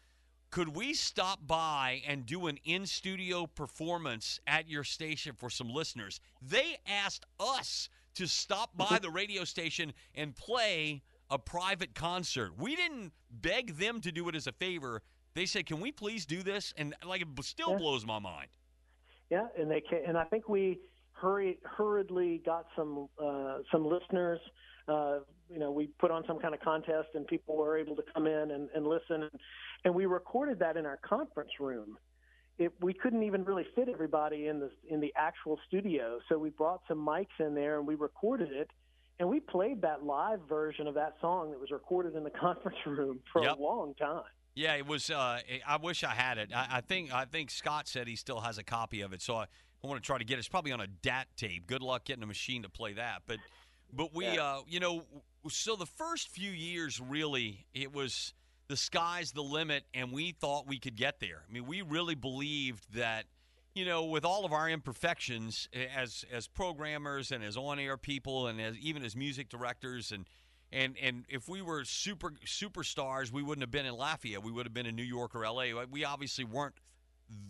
Could we stop by and do an in studio performance at your station for some listeners? They asked us to stop by the radio station and play a private concert. We didn't beg them to do it as a favor. They said, "Can we please do this?" And like it still yeah. blows my mind. Yeah, and they can, and I think we hurry hurriedly got some uh, some listeners. Uh, you know, we put on some kind of contest, and people were able to come in and, and listen. And, we recorded that in our conference room. It, we couldn't even really fit everybody in the in the actual studio, so we brought some mics in there and we recorded it and we played that live version of that song that was recorded in the *laughs* conference room for yep. a long time. Yeah, it was. Uh, I wish I had it. I, I, think. I think Scott said he still has a copy of it. So I, I want to try to get. It's probably on a DAT tape. Good luck getting a machine to play that. But, but we, yeah. uh, you know, so the first few years really, it was the sky's the limit, and we thought we could get there. I mean, we really believed that you know, with all of our imperfections as as programmers and as on air people and as even as music directors and and and if we were super superstars, we wouldn't have been in Lafayette. We would have been in New York or L.A. We obviously weren't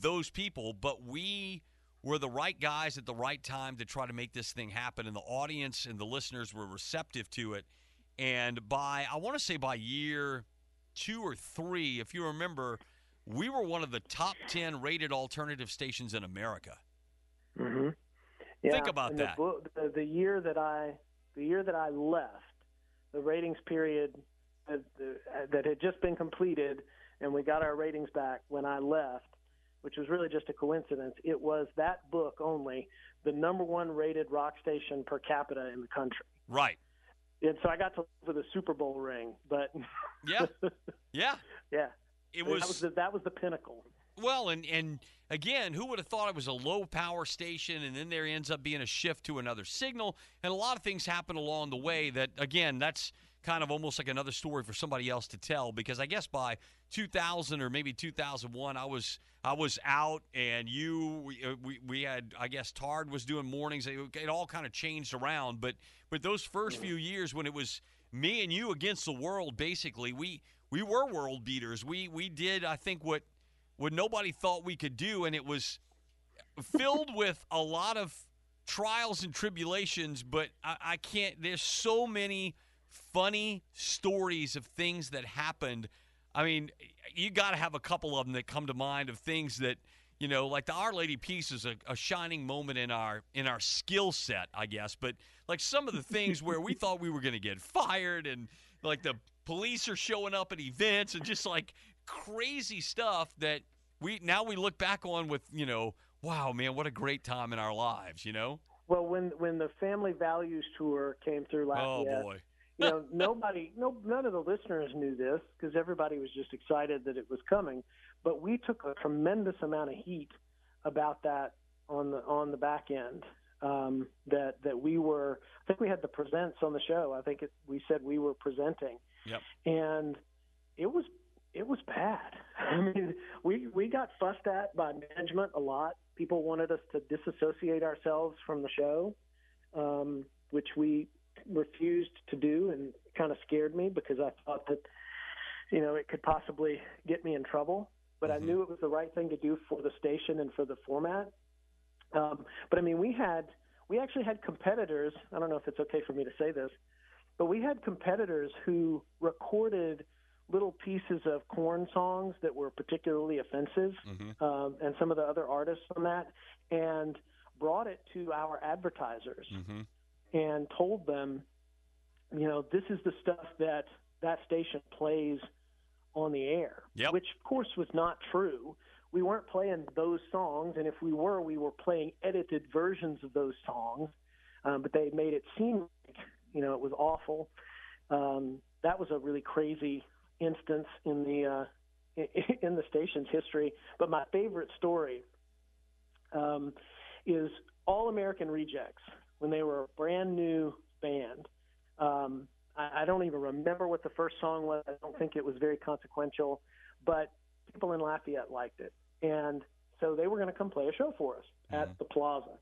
those people, but we were the right guys at the right time to try to make this thing happen. And the audience and the listeners were receptive to it. And by I want to say by year two or three, if you remember we were one of the top 10 rated alternative stations in America. Mm-hmm. Yeah, Think about that. The, the, the, year that I the year that I left, the ratings period that, that had just been completed, and we got our ratings back when I left, which was really just a coincidence. It was that book only the number one rated rock station per capita in the country. Right. And so I got to for the Super Bowl ring, but *laughs* yeah, yeah, yeah it was that was the, that was the pinnacle. Well, and and again, who would have thought it was a low power station, and then there ends up being a shift to another signal, and a lot of things happen along the way. That again, that's kind of almost like another story for somebody else to tell because I guess by 2000 or maybe 2001 I was I was out and you we, uh, we, we had I guess Tard was doing mornings it, it all kind of changed around but but those first few years when it was me and you against the world basically we we were world beaters. We we did I think what what nobody thought we could do, and it was filled with a lot of trials and tribulations. But I, I can't. There's so many funny stories of things that happened. I mean, you got to have a couple of them that come to mind of things that you know, like the Our Lady Peace is a, a shining moment in our in our skill set, I guess. But like some of the things where we *laughs* thought we were going to get fired, and like the police are showing up at events and just like crazy stuff that we now we look back on with you know wow man what a great time in our lives you know well when when the family values tour came through last oh, year oh boy you know nobody no none of the listeners knew this because everybody was just excited that it was coming but we took a tremendous amount of heat about that on the on the back end um, that that we were. I think we had the presents on the show. I think it, we said we were presenting, yep. and it was it was bad. *laughs* I mean, we we got fussed at by management a lot. People wanted us to disassociate ourselves from the show, um, which we refused to do, and kind of scared me because I thought that you know it could possibly get me in trouble. But mm-hmm. I knew it was the right thing to do for the station and for the format. Um, but I mean, we had we actually had competitors. I don't know if it's okay for me to say this, but we had competitors who recorded little pieces of Korn songs that were particularly offensive, mm-hmm. um, and some of the other artists on that, and brought it to our advertisers mm-hmm. And told them, you know, this is the stuff that that station plays on the air, yep. which of course was not true we weren't playing those songs, and if we were, we were playing edited versions of those songs. Um, but they made it seem like You know, it was awful. Um, that was a really crazy instance in the uh, *laughs* in the station's history. But my favorite story um, is All American Rejects when they were a brand new band. Um, I, I don't even remember what the first song was. I don't think it was very consequential, but people in Lafayette liked it, and so they were going to come play a show for us mm-hmm. at the Plaza.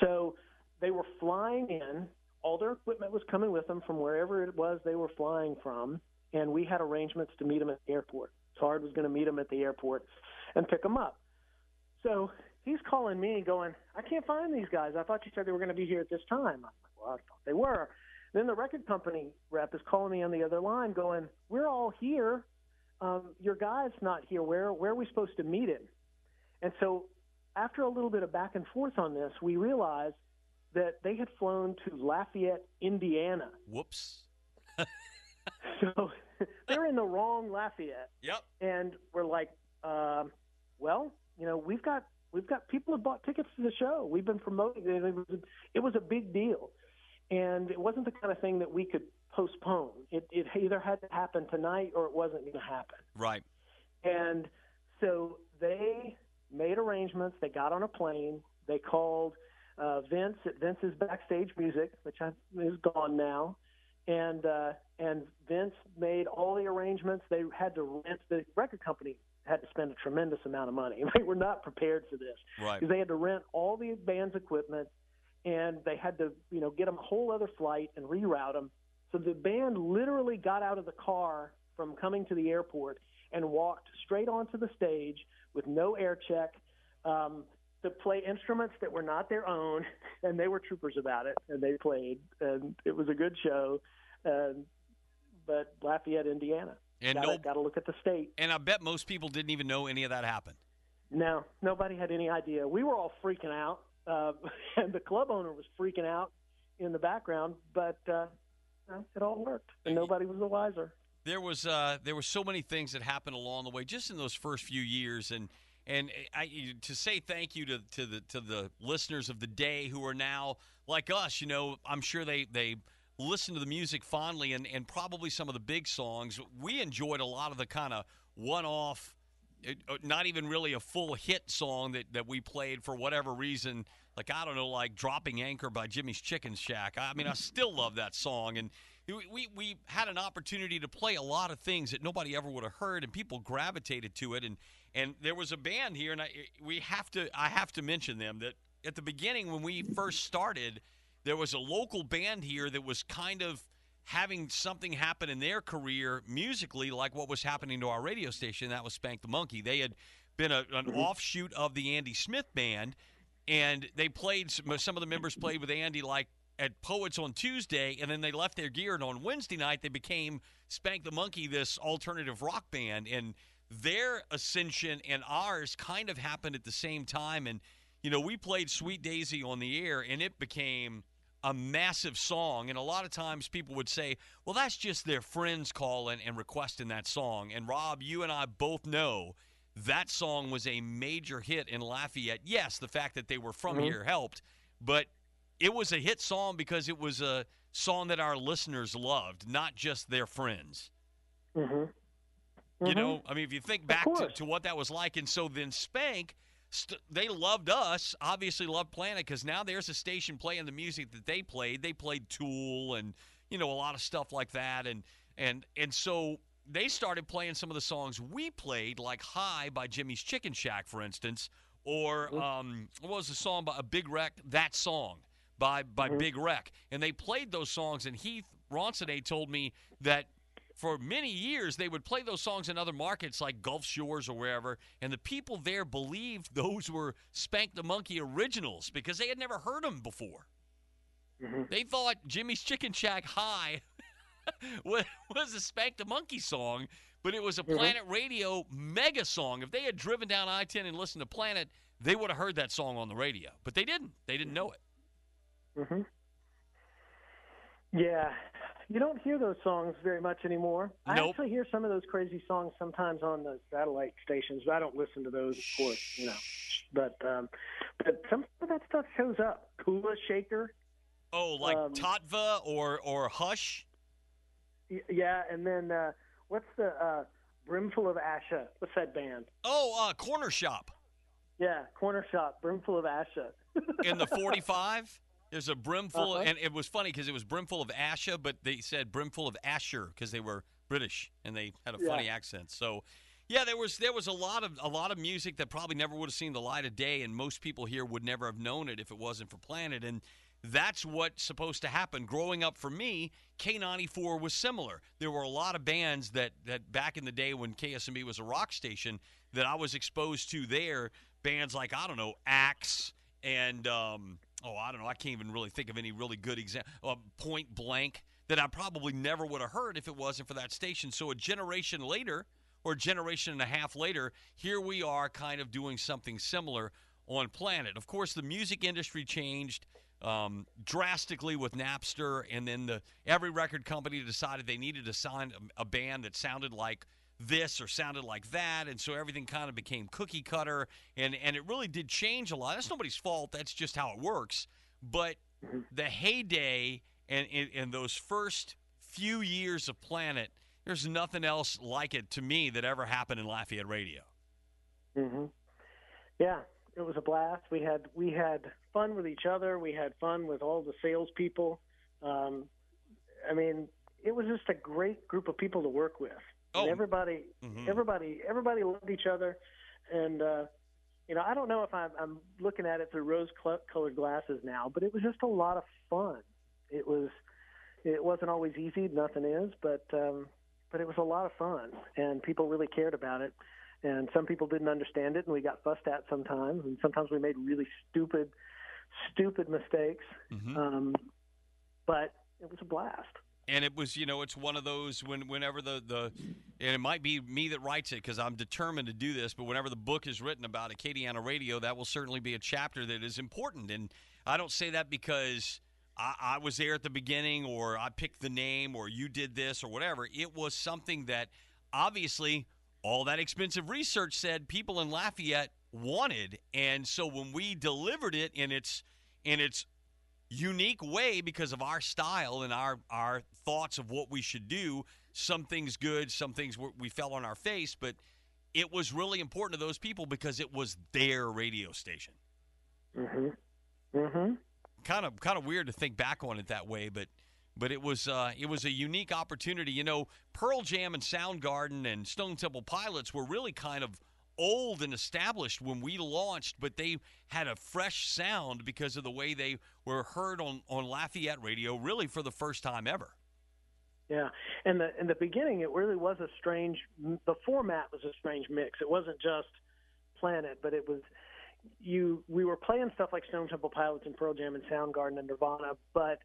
So they were flying in. All their equipment was coming with them from wherever it was they were flying from, and we had arrangements to meet them at the airport. Tard was going to meet them at the airport and pick them up. So he's calling me, going, "I can't find these guys. I thought you said they were going to be here at this time." I'm like, "Well, I thought they were." Then the record company rep is calling me on the other line, going, "We're all here. Um, your guy's not here. Where where are we supposed to meet him?" And so, after a little bit of back and forth on this, we realized that they had flown to Lafayette, Indiana. Whoops. *laughs* so *laughs* they're in the wrong Lafayette. Yep. And we're like, uh, well, you know, we've got we've got people have bought tickets to the show. We've been promoting it. It was a, it was a big deal, and it wasn't the kind of thing that we could postpone. It it either had to happen tonight or it wasn't going to happen. Right. And so they made arrangements. They got on a plane. They called uh, Vince at Vince's Backstage Music, which I, is gone now, and uh, and Vince made all the arrangements. They had to rent the record company had to spend a tremendous amount of money. *laughs* They were not prepared for this right. because they had to rent all the band's equipment, and they had to you know get them a whole other flight and reroute them. So the band literally got out of the car from coming to the airport and walked straight onto the stage with no air check. Um, to play instruments that were not their own, *laughs* and they were troopers about it, and they played, and it was a good show. And but Lafayette, Indiana, and gotta, no, got to look at the state. And I bet most people didn't even know any of that happened. No, nobody had any idea. We were all freaking out, uh, *laughs* and the club owner was freaking out in the background. But uh, it all worked, and nobody was the wiser. There was uh, there were so many things that happened along the way, just in those first few years, and and I, to say thank you to, to the to the listeners of the day who are now like us. You know, I'm sure they they listen to the music fondly and, and probably some of the big songs. We enjoyed a lot of the kind of one off, uh, not even really a full hit song that, that we played for whatever reason. Like, I don't know, like Dropping Anchor by Jimmy's Chicken Shack. I mean, I still love that song. And we, we had an opportunity to play a lot of things that nobody ever would have heard, and people gravitated to it. And, and there was a band here, and I, we have to, I have to mention them that at the beginning when we first started – there was a local band here that was kind of having something happen in their career musically, like what was happening to our radio station. That was Spank the Monkey. They had been a, an mm-hmm. offshoot of the Andy Smith band, and they played. Some of the members played with Andy, like at Poets on Tuesday, and then they left their gear, and on Wednesday night they became Spank the Monkey, this alternative rock band, and their ascension and ours kind of happened at the same time. And you know, we played Sweet Daisy on the air, and it became a massive song. And a lot of times people would say, well, that's just their friends calling and requesting that song. And Rob, you and I both know that song was a major hit in Lafayette. Yes, the fact that they were from mm-hmm. here helped, but it was a hit song because it was a song that our listeners loved, not just their friends. Mm-hmm. Mm-hmm. You know, I mean, if you think back to, to what that was like, and so then Spank – st- they loved us, obviously loved Planet, because now there's a station playing the music that they played. They played Tool and you know a lot of stuff like that, and and and so they started playing some of the songs we played, like "High" by Jimmy's Chicken Shack, for instance, or mm-hmm. um, what was the song by a Big Wreck? That song by by mm-hmm. Big Wreck, and they played those songs. And Heath Ronsonet told me that for many years they would play those songs in other markets like Gulf Shores or wherever, and the people there believed those were Spank the Monkey originals because they had never heard them before. Mm-hmm. They thought Jimmy's Chicken Shack High *laughs* was a Spank the Monkey song, but it was a mm-hmm. Planet Radio mega song. If they had driven down I 10 and listened to Planet, they would have heard that song on the radio, but they didn't. They didn't know it. Mm-hmm. Yeah, you don't hear those songs very much anymore. Nope. I actually hear some of those crazy songs sometimes on the satellite stations. I don't listen to those, of course, you know. But um, but some of that stuff shows up. Kula Shaker, Oh, like Um, Tattva or or Hush. Y- Yeah, and then uh, what's the uh, Brimful of Asha? What's that band? Oh, uh, Cornershop Yeah, Cornershop, Brimful of Asha. *laughs* in the 45. There's a brimful, Uh-huh. and it was funny because it was brimful of Asha, but they said brimful of Asher because they were British and they had a Yeah. funny accent. So, yeah, there was there was a lot of a lot of music that probably never would have seen the light of day, and most people here would never have known it if it wasn't for Planet. And that's what's supposed to happen. Growing up for me, K94 was similar. There were a lot of bands that that back in the day when KSMB was a rock station that I was exposed to there. Bands like I don't know Axe and um, oh I don't know I can't even really think of any really good example. Uh, Point Blank that I probably never would have heard if it wasn't for that station. So a generation later or a generation and a half later, here we are kind of doing something similar on Planet. Of course, the music industry changed um, drastically with Napster, and then the every record company decided they needed to sign a, a band that sounded like this or sounded like that, and so everything kind of became cookie cutter, and and it really did change a lot. That's nobody's fault. That's just how it works. But the heyday and in those first few years of Planet, there's nothing else like it to me that ever happened in Lafayette radio. Mm-hmm. Yeah, it was a blast. We had we had fun with each other. We had fun with all the salespeople. Um, I mean, it was just a great group of people to work with. Oh. And everybody, Mhm. everybody, everybody loved each other. And uh, you know, I don't know if I'm, I'm looking at it through rose-colored glasses now, but it was just a lot of fun. It was. It wasn't always easy. Nothing is, but um, but it was a lot of fun, and people really cared about it and some people didn't understand it and we got fussed at sometimes and sometimes we made really stupid stupid mistakes Mhm. um, but it was a blast and it was you know it's one of those when whenever the the and it might be me that writes it because i'm determined to do this but whenever the book is written about acadiana radio that will certainly be a chapter that is important. And i don't say that because I, I was there at the beginning or i picked the name or you did this or whatever. It was something that obviously all that expensive research said people in lafayette wanted. And so when we delivered it in its in its unique way because of our style and our our thoughts of what we should do. Some things good, some things we fell on our face, but it was really important to those people because it was their radio station. mhm mhm Kind of kind of weird to think back on it that way, but but it was uh, it was a unique opportunity. You know, Pearl Jam and Soundgarden and Stone Temple Pilots were really kind of old and established when we launched, but they had a fresh sound because of the way they were heard on, on Lafayette radio really for the first time ever. yeah and the in the beginning it really was a strange the format was a strange mix it wasn't just planet but it was you we were playing stuff like stone temple pilots and pearl jam and soundgarden and nirvana but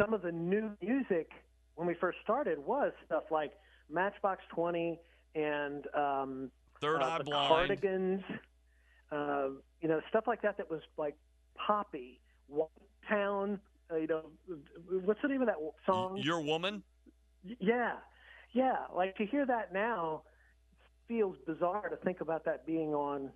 some of the new music when we first started was stuff like matchbox 20 and um Third uh, Eye the Blind. cardigans, uh, you know, stuff like that that was like poppy. White Town, uh, you know, what's the name of that song? Your woman? yeah, yeah. Like to hear that now feels bizarre to think about that being on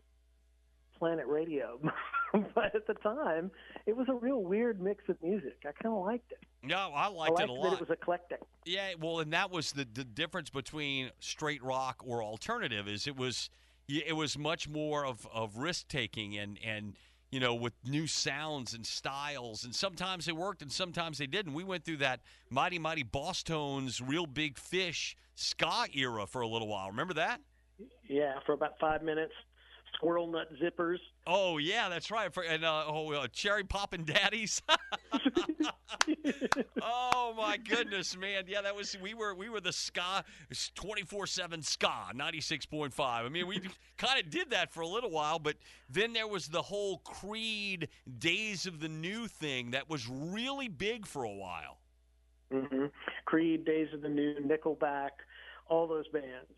Planet Radio, *laughs* but at the time it was a real weird mix of music. I kind of liked it. No, I I liked liked it a lot. it was eclectic. Yeah, well, and that was the the difference between straight rock or alternative is it was it was much more of, of risk taking and and you know with new sounds and styles and sometimes they worked and sometimes they didn't. We went through that mighty mighty Boss Tones, Reel Big Fish ska era for a little while. Remember that? Yeah, for about five minutes. Squirrel nut zippers. Oh yeah, that's right. For, and uh, oh, uh, cherry poppin' daddies. *laughs* oh my goodness, man! Yeah, that was we were we were the ska twenty four seven ska ninety six point five. I mean, we kind of did that for a little while, but then there was the whole Creed Days of the New thing that was really big for a while. Mm-hmm. Creed, Days of the New, Nickelback, all those bands.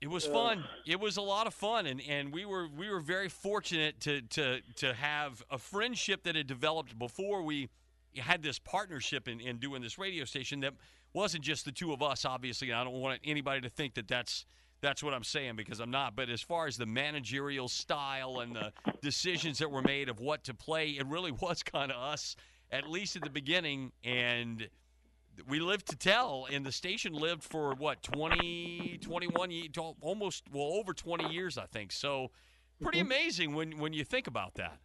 It was fun. It was a lot of fun, and, and we were we were very fortunate to to to have a friendship that had developed before we had this partnership in, in doing this radio station that wasn't just the two of us. Obviously, and I don't want anybody to think that that's that's what I'm saying because I'm not. But as far as the managerial style and the decisions that were made of what to play, it really *laughs* was kind of us at least at the beginning, and we lived to tell. And the station lived for what 20, 21, almost well over 20 years, I think. So pretty amazing when when you think about that.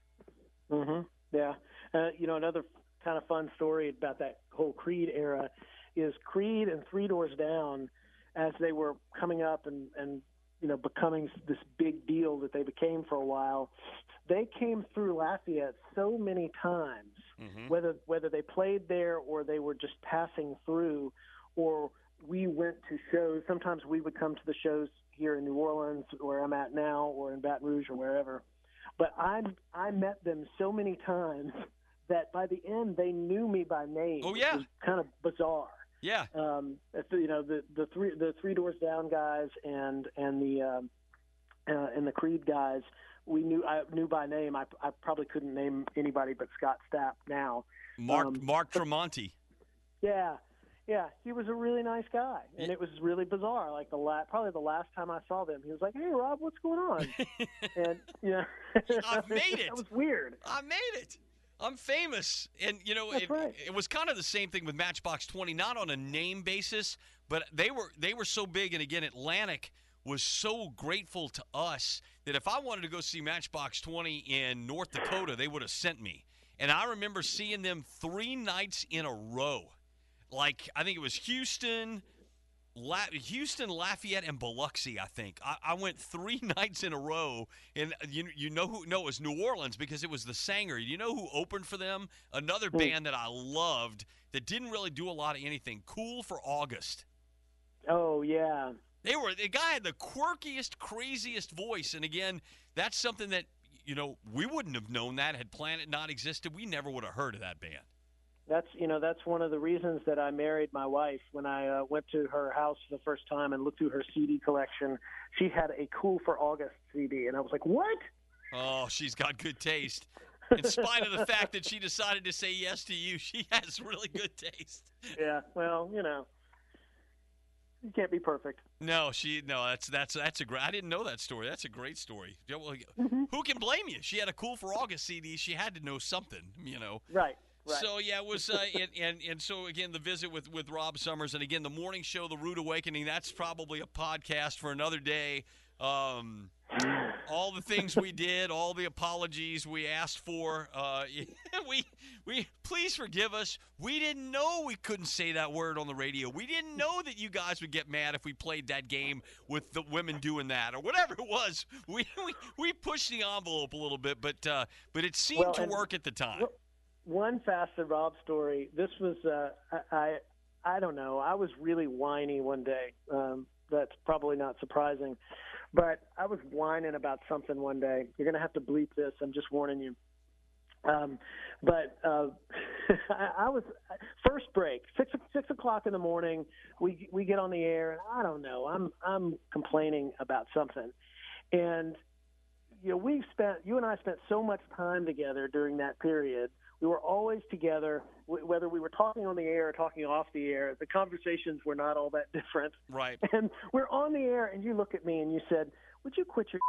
hmm Yeah. Uh, you know, another kind of fun story about that whole Creed era is Creed and Three Doors Down, as they were coming up and, and you know becoming this big deal that they became for a while. They came through Lafayette so many times, Mhm. whether whether they played there or they were just passing through, or we went to shows. Sometimes we would come to the shows here in New Orleans, where I'm at now, or in Baton Rouge, or wherever but I I met them so many times that by the end they knew me by name. Oh, yeah. was kind of bizarre. Yeah. Um, you know the the three the three doors down guys and and the um, uh, and the Creed guys. We knew I knew by name. I I probably couldn't name anybody but Scott Stapp now. Mark Um, Mark Tremonti. Yeah, yeah, he was a really nice guy, and Yeah. it was really bizarre. Like the la- probably the last time I saw them, he was like, "Hey, Rob, what's going on?" *laughs* and you know, *laughs* I've made it. that was weird. I made it. I'm famous. And, you know, it, right. it was kind of the same thing with Matchbox 20, not on a name basis, but they were they were so big. And again, Atlantic was so grateful to us that if I wanted to go see Matchbox 20 in North Dakota, they would have sent me. And I remember seeing them three nights in a row. Like, I think it was Houston, La- Houston, Lafayette, and Biloxi. I think I, I went three *laughs* nights in a row, and you you know who? No, it was New Orleans because it was the Saenger. You know who opened for them? Another Who? band that I loved that didn't really do a lot of anything. Cool for August. Oh yeah, They were the guy had the quirkiest, craziest voice, and again, that's something that you know we wouldn't have known that had Planet not existed. We never would have heard of that band. That's you know that's one of the reasons that I married my wife. When I uh, went to her house for the first time and looked through her CD collection, she had a Cool for August CD, and I was like, "What?" Oh, she's got good taste. In spite of the *laughs* fact that she decided to say yes to you, she has really good taste. Yeah, well, you know, you can't be perfect. No, she no. That's that's that's a great. I didn't know that story. That's a great story. Mm-hmm. Who can blame you? She had a cool for August CD. She had to know something, you know. Right. Right. So yeah, it was uh, *laughs* and, and and so again the visit with with Rob Summers and again the morning show, the Rude Awakening. That's probably a podcast for another day. Um, all the things we *laughs* did, all the apologies we asked for. Uh, *laughs* we we please forgive us. We didn't know we couldn't say that word on the radio. We didn't know that you guys would get mad if we played that game with the women doing that or whatever it was. We we, we pushed the envelope a little bit, but uh, but it seemed Well, to work at the time. Well, one fast and Rob story. This was uh, I, I I don't know. I was really whiny one day. Um, that's probably not surprising, but I was whining about something one day. You're gonna have to bleep this. I'm just warning you. Um, but uh, *laughs* I, I was first break six six o'clock in the morning. We we get on the air, and I don't know. I'm I'm complaining about something, and you know we spent you and I spent so much time together during that period. We were always together, w- whether we were talking on the air or talking off the air. The conversations were not all that different. Right. And we're on the air, and you look at me and you said, "Would you quit your?"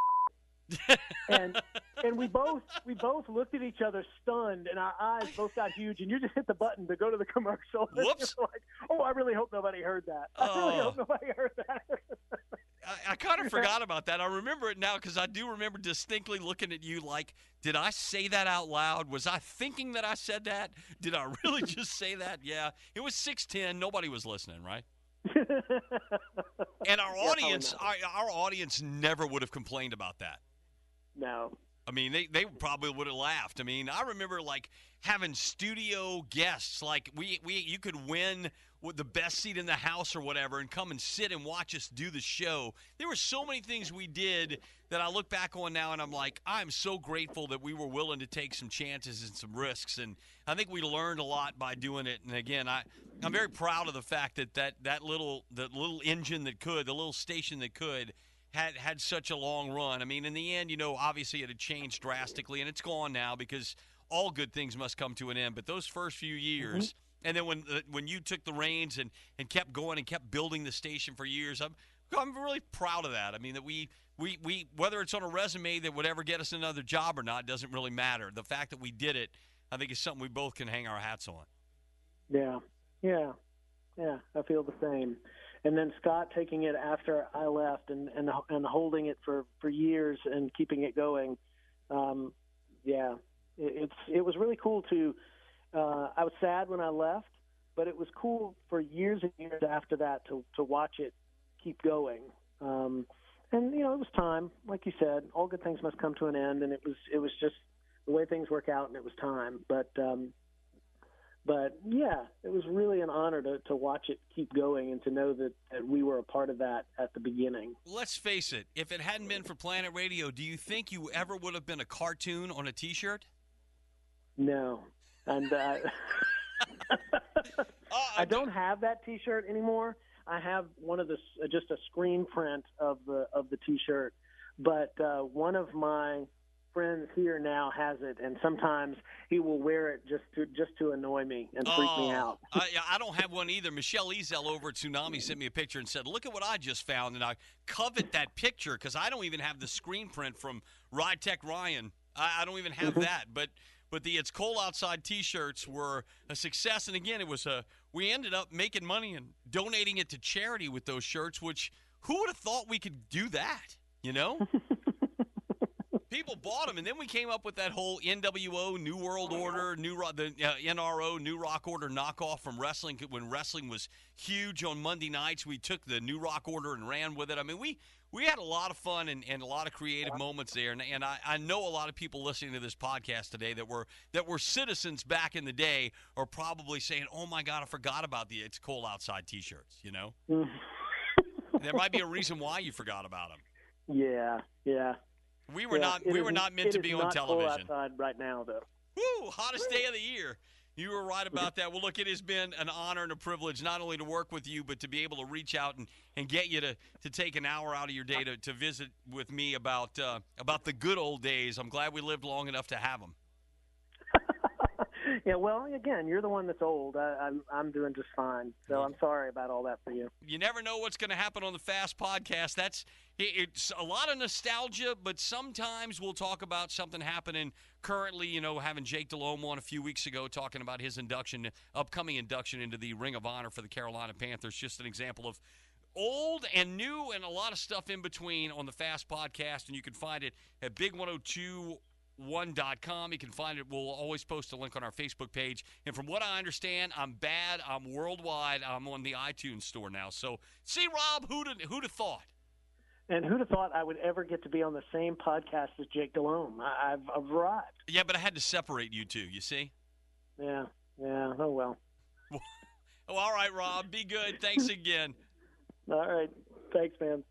And and we both we both looked at each other stunned, and our eyes both got huge. And you just hit the button to go to the commercial. *laughs* Whoops. like, oh, I really hope nobody heard that. I really Oh. hope nobody heard that. I, I kind of *laughs* forgot about that. I remember it now because I do remember distinctly looking at you like, did I say that out loud? Was I thinking that I said that? Did I really *laughs* just say that? Yeah. It was 610. Nobody was listening, right? And our Yeah, audience, our, our audience never would have complained about that. No. I mean, they, they probably would have laughed. I mean, I remember like having studio guests. Like we, we you could win with the best seat in the house or whatever, and come and sit and watch us do the show. There were so many things we did that I look back on now, and I'm like, I'm so grateful that we were willing to take some chances and some risks. And I think we learned a lot by doing it. And again, I I'm very proud of the fact that that that little the little engine that could, the little station that could had had such a long run. I mean, in the end, you know, obviously it had changed drastically, and it's gone now because all good things must come to an end. But those first few years, and then when uh, when you took the reins and and kept going and kept building the station for years, I'm I'm really proud of that. I mean, that we. We, we whether it's on a resume that would ever get us another job or not doesn't really matter. The fact that we did it I think is something we both can hang our hats on. Yeah, yeah, yeah. I feel the same. And then Scott taking it after I left and and and holding it for for years and keeping it going. Um, yeah, it, it's it was really cool to. Uh, I was sad when I left, but it was cool for years and years after that to to watch it keep going. Um, and you know, it was time, like you said. All good things must come to an end, and it was it was just the way things work out, and it was time. But um, but yeah, it was really an honor to, to watch it keep going and to know that, that we were a part of that at the beginning. Let's face it, if it hadn't been for Planet Radio, do you think you ever would have been a cartoon on a t shirt? No. And uh, *laughs* uh, I don't have that t shirt anymore. I have one of the just a screen print of the of the t-shirt, but uh, one of my friends here now has it, and sometimes he will wear it just to just to annoy me and freak oh, me out. I, I don't have one either. Michelle Ezel over at Tsunami sent me a picture and said, "Look at what I just found," and I covet that picture because I don't even have the screen print from Ride Tech Ryan. I, I don't even have mm-hmm. that, but but the it's cold outside t-shirts were a success and again it was a we ended up making money and donating it to charity with those shirts which who would have thought we could do that you know *laughs* people bought them, and then we came up with that whole NWO, New World Order, New Rock, the uh, NRO, New Rock Order knockoff from wrestling. When wrestling was huge on Monday nights, we took the New Rock Order and ran with it. I mean, we we had a lot of fun and, and a lot of creative moments there. And, and I, I know a lot of people listening to this podcast today that were that were citizens back in the day are probably saying, "Oh my God, I forgot about the it's cold outside T-shirts." You know, *laughs* there might be a reason why you forgot about them. Yeah, yeah. We were yeah, not. We is, were not meant to be on television. outside right now, though. Woo! Hottest day of the year. You were right about that. Well, look, it has been an honor and a privilege not only to work with you, but to be able to reach out and, and get you to, to take an hour out of your day to, to visit with me about uh, about the good old days. I'm glad we lived long enough to have them. Yeah, well, again, you're the one that's old. I, am I'm, I'm doing just fine. So I'm sorry about all that for you. You never know what's going to happen on the Fast Podcast. That's it's a lot of nostalgia, but sometimes we'll talk about something happening currently. You know, having Jake Delhomme on a few weeks ago talking about his induction, upcoming induction into the Ring of Honor for the Carolina Panthers. Just an example of old and new and a lot of stuff in between on the Fast Podcast, and you can find it at Big 102 one.com. You can find it. We'll always post a link on our Facebook page. And from what I understand, I'm bad. I'm worldwide. I'm on the iTunes store now. So, see, Rob, who'd have, who'd have thought? And who'd have thought I would ever get to be on the same podcast as Jake Delhomme? I, have I've arrived. Yeah, but I had to separate you two. You see? Yeah. Yeah. Oh well. *laughs* well all right, Rob. Be good. Thanks again. *laughs* all right. Thanks, man.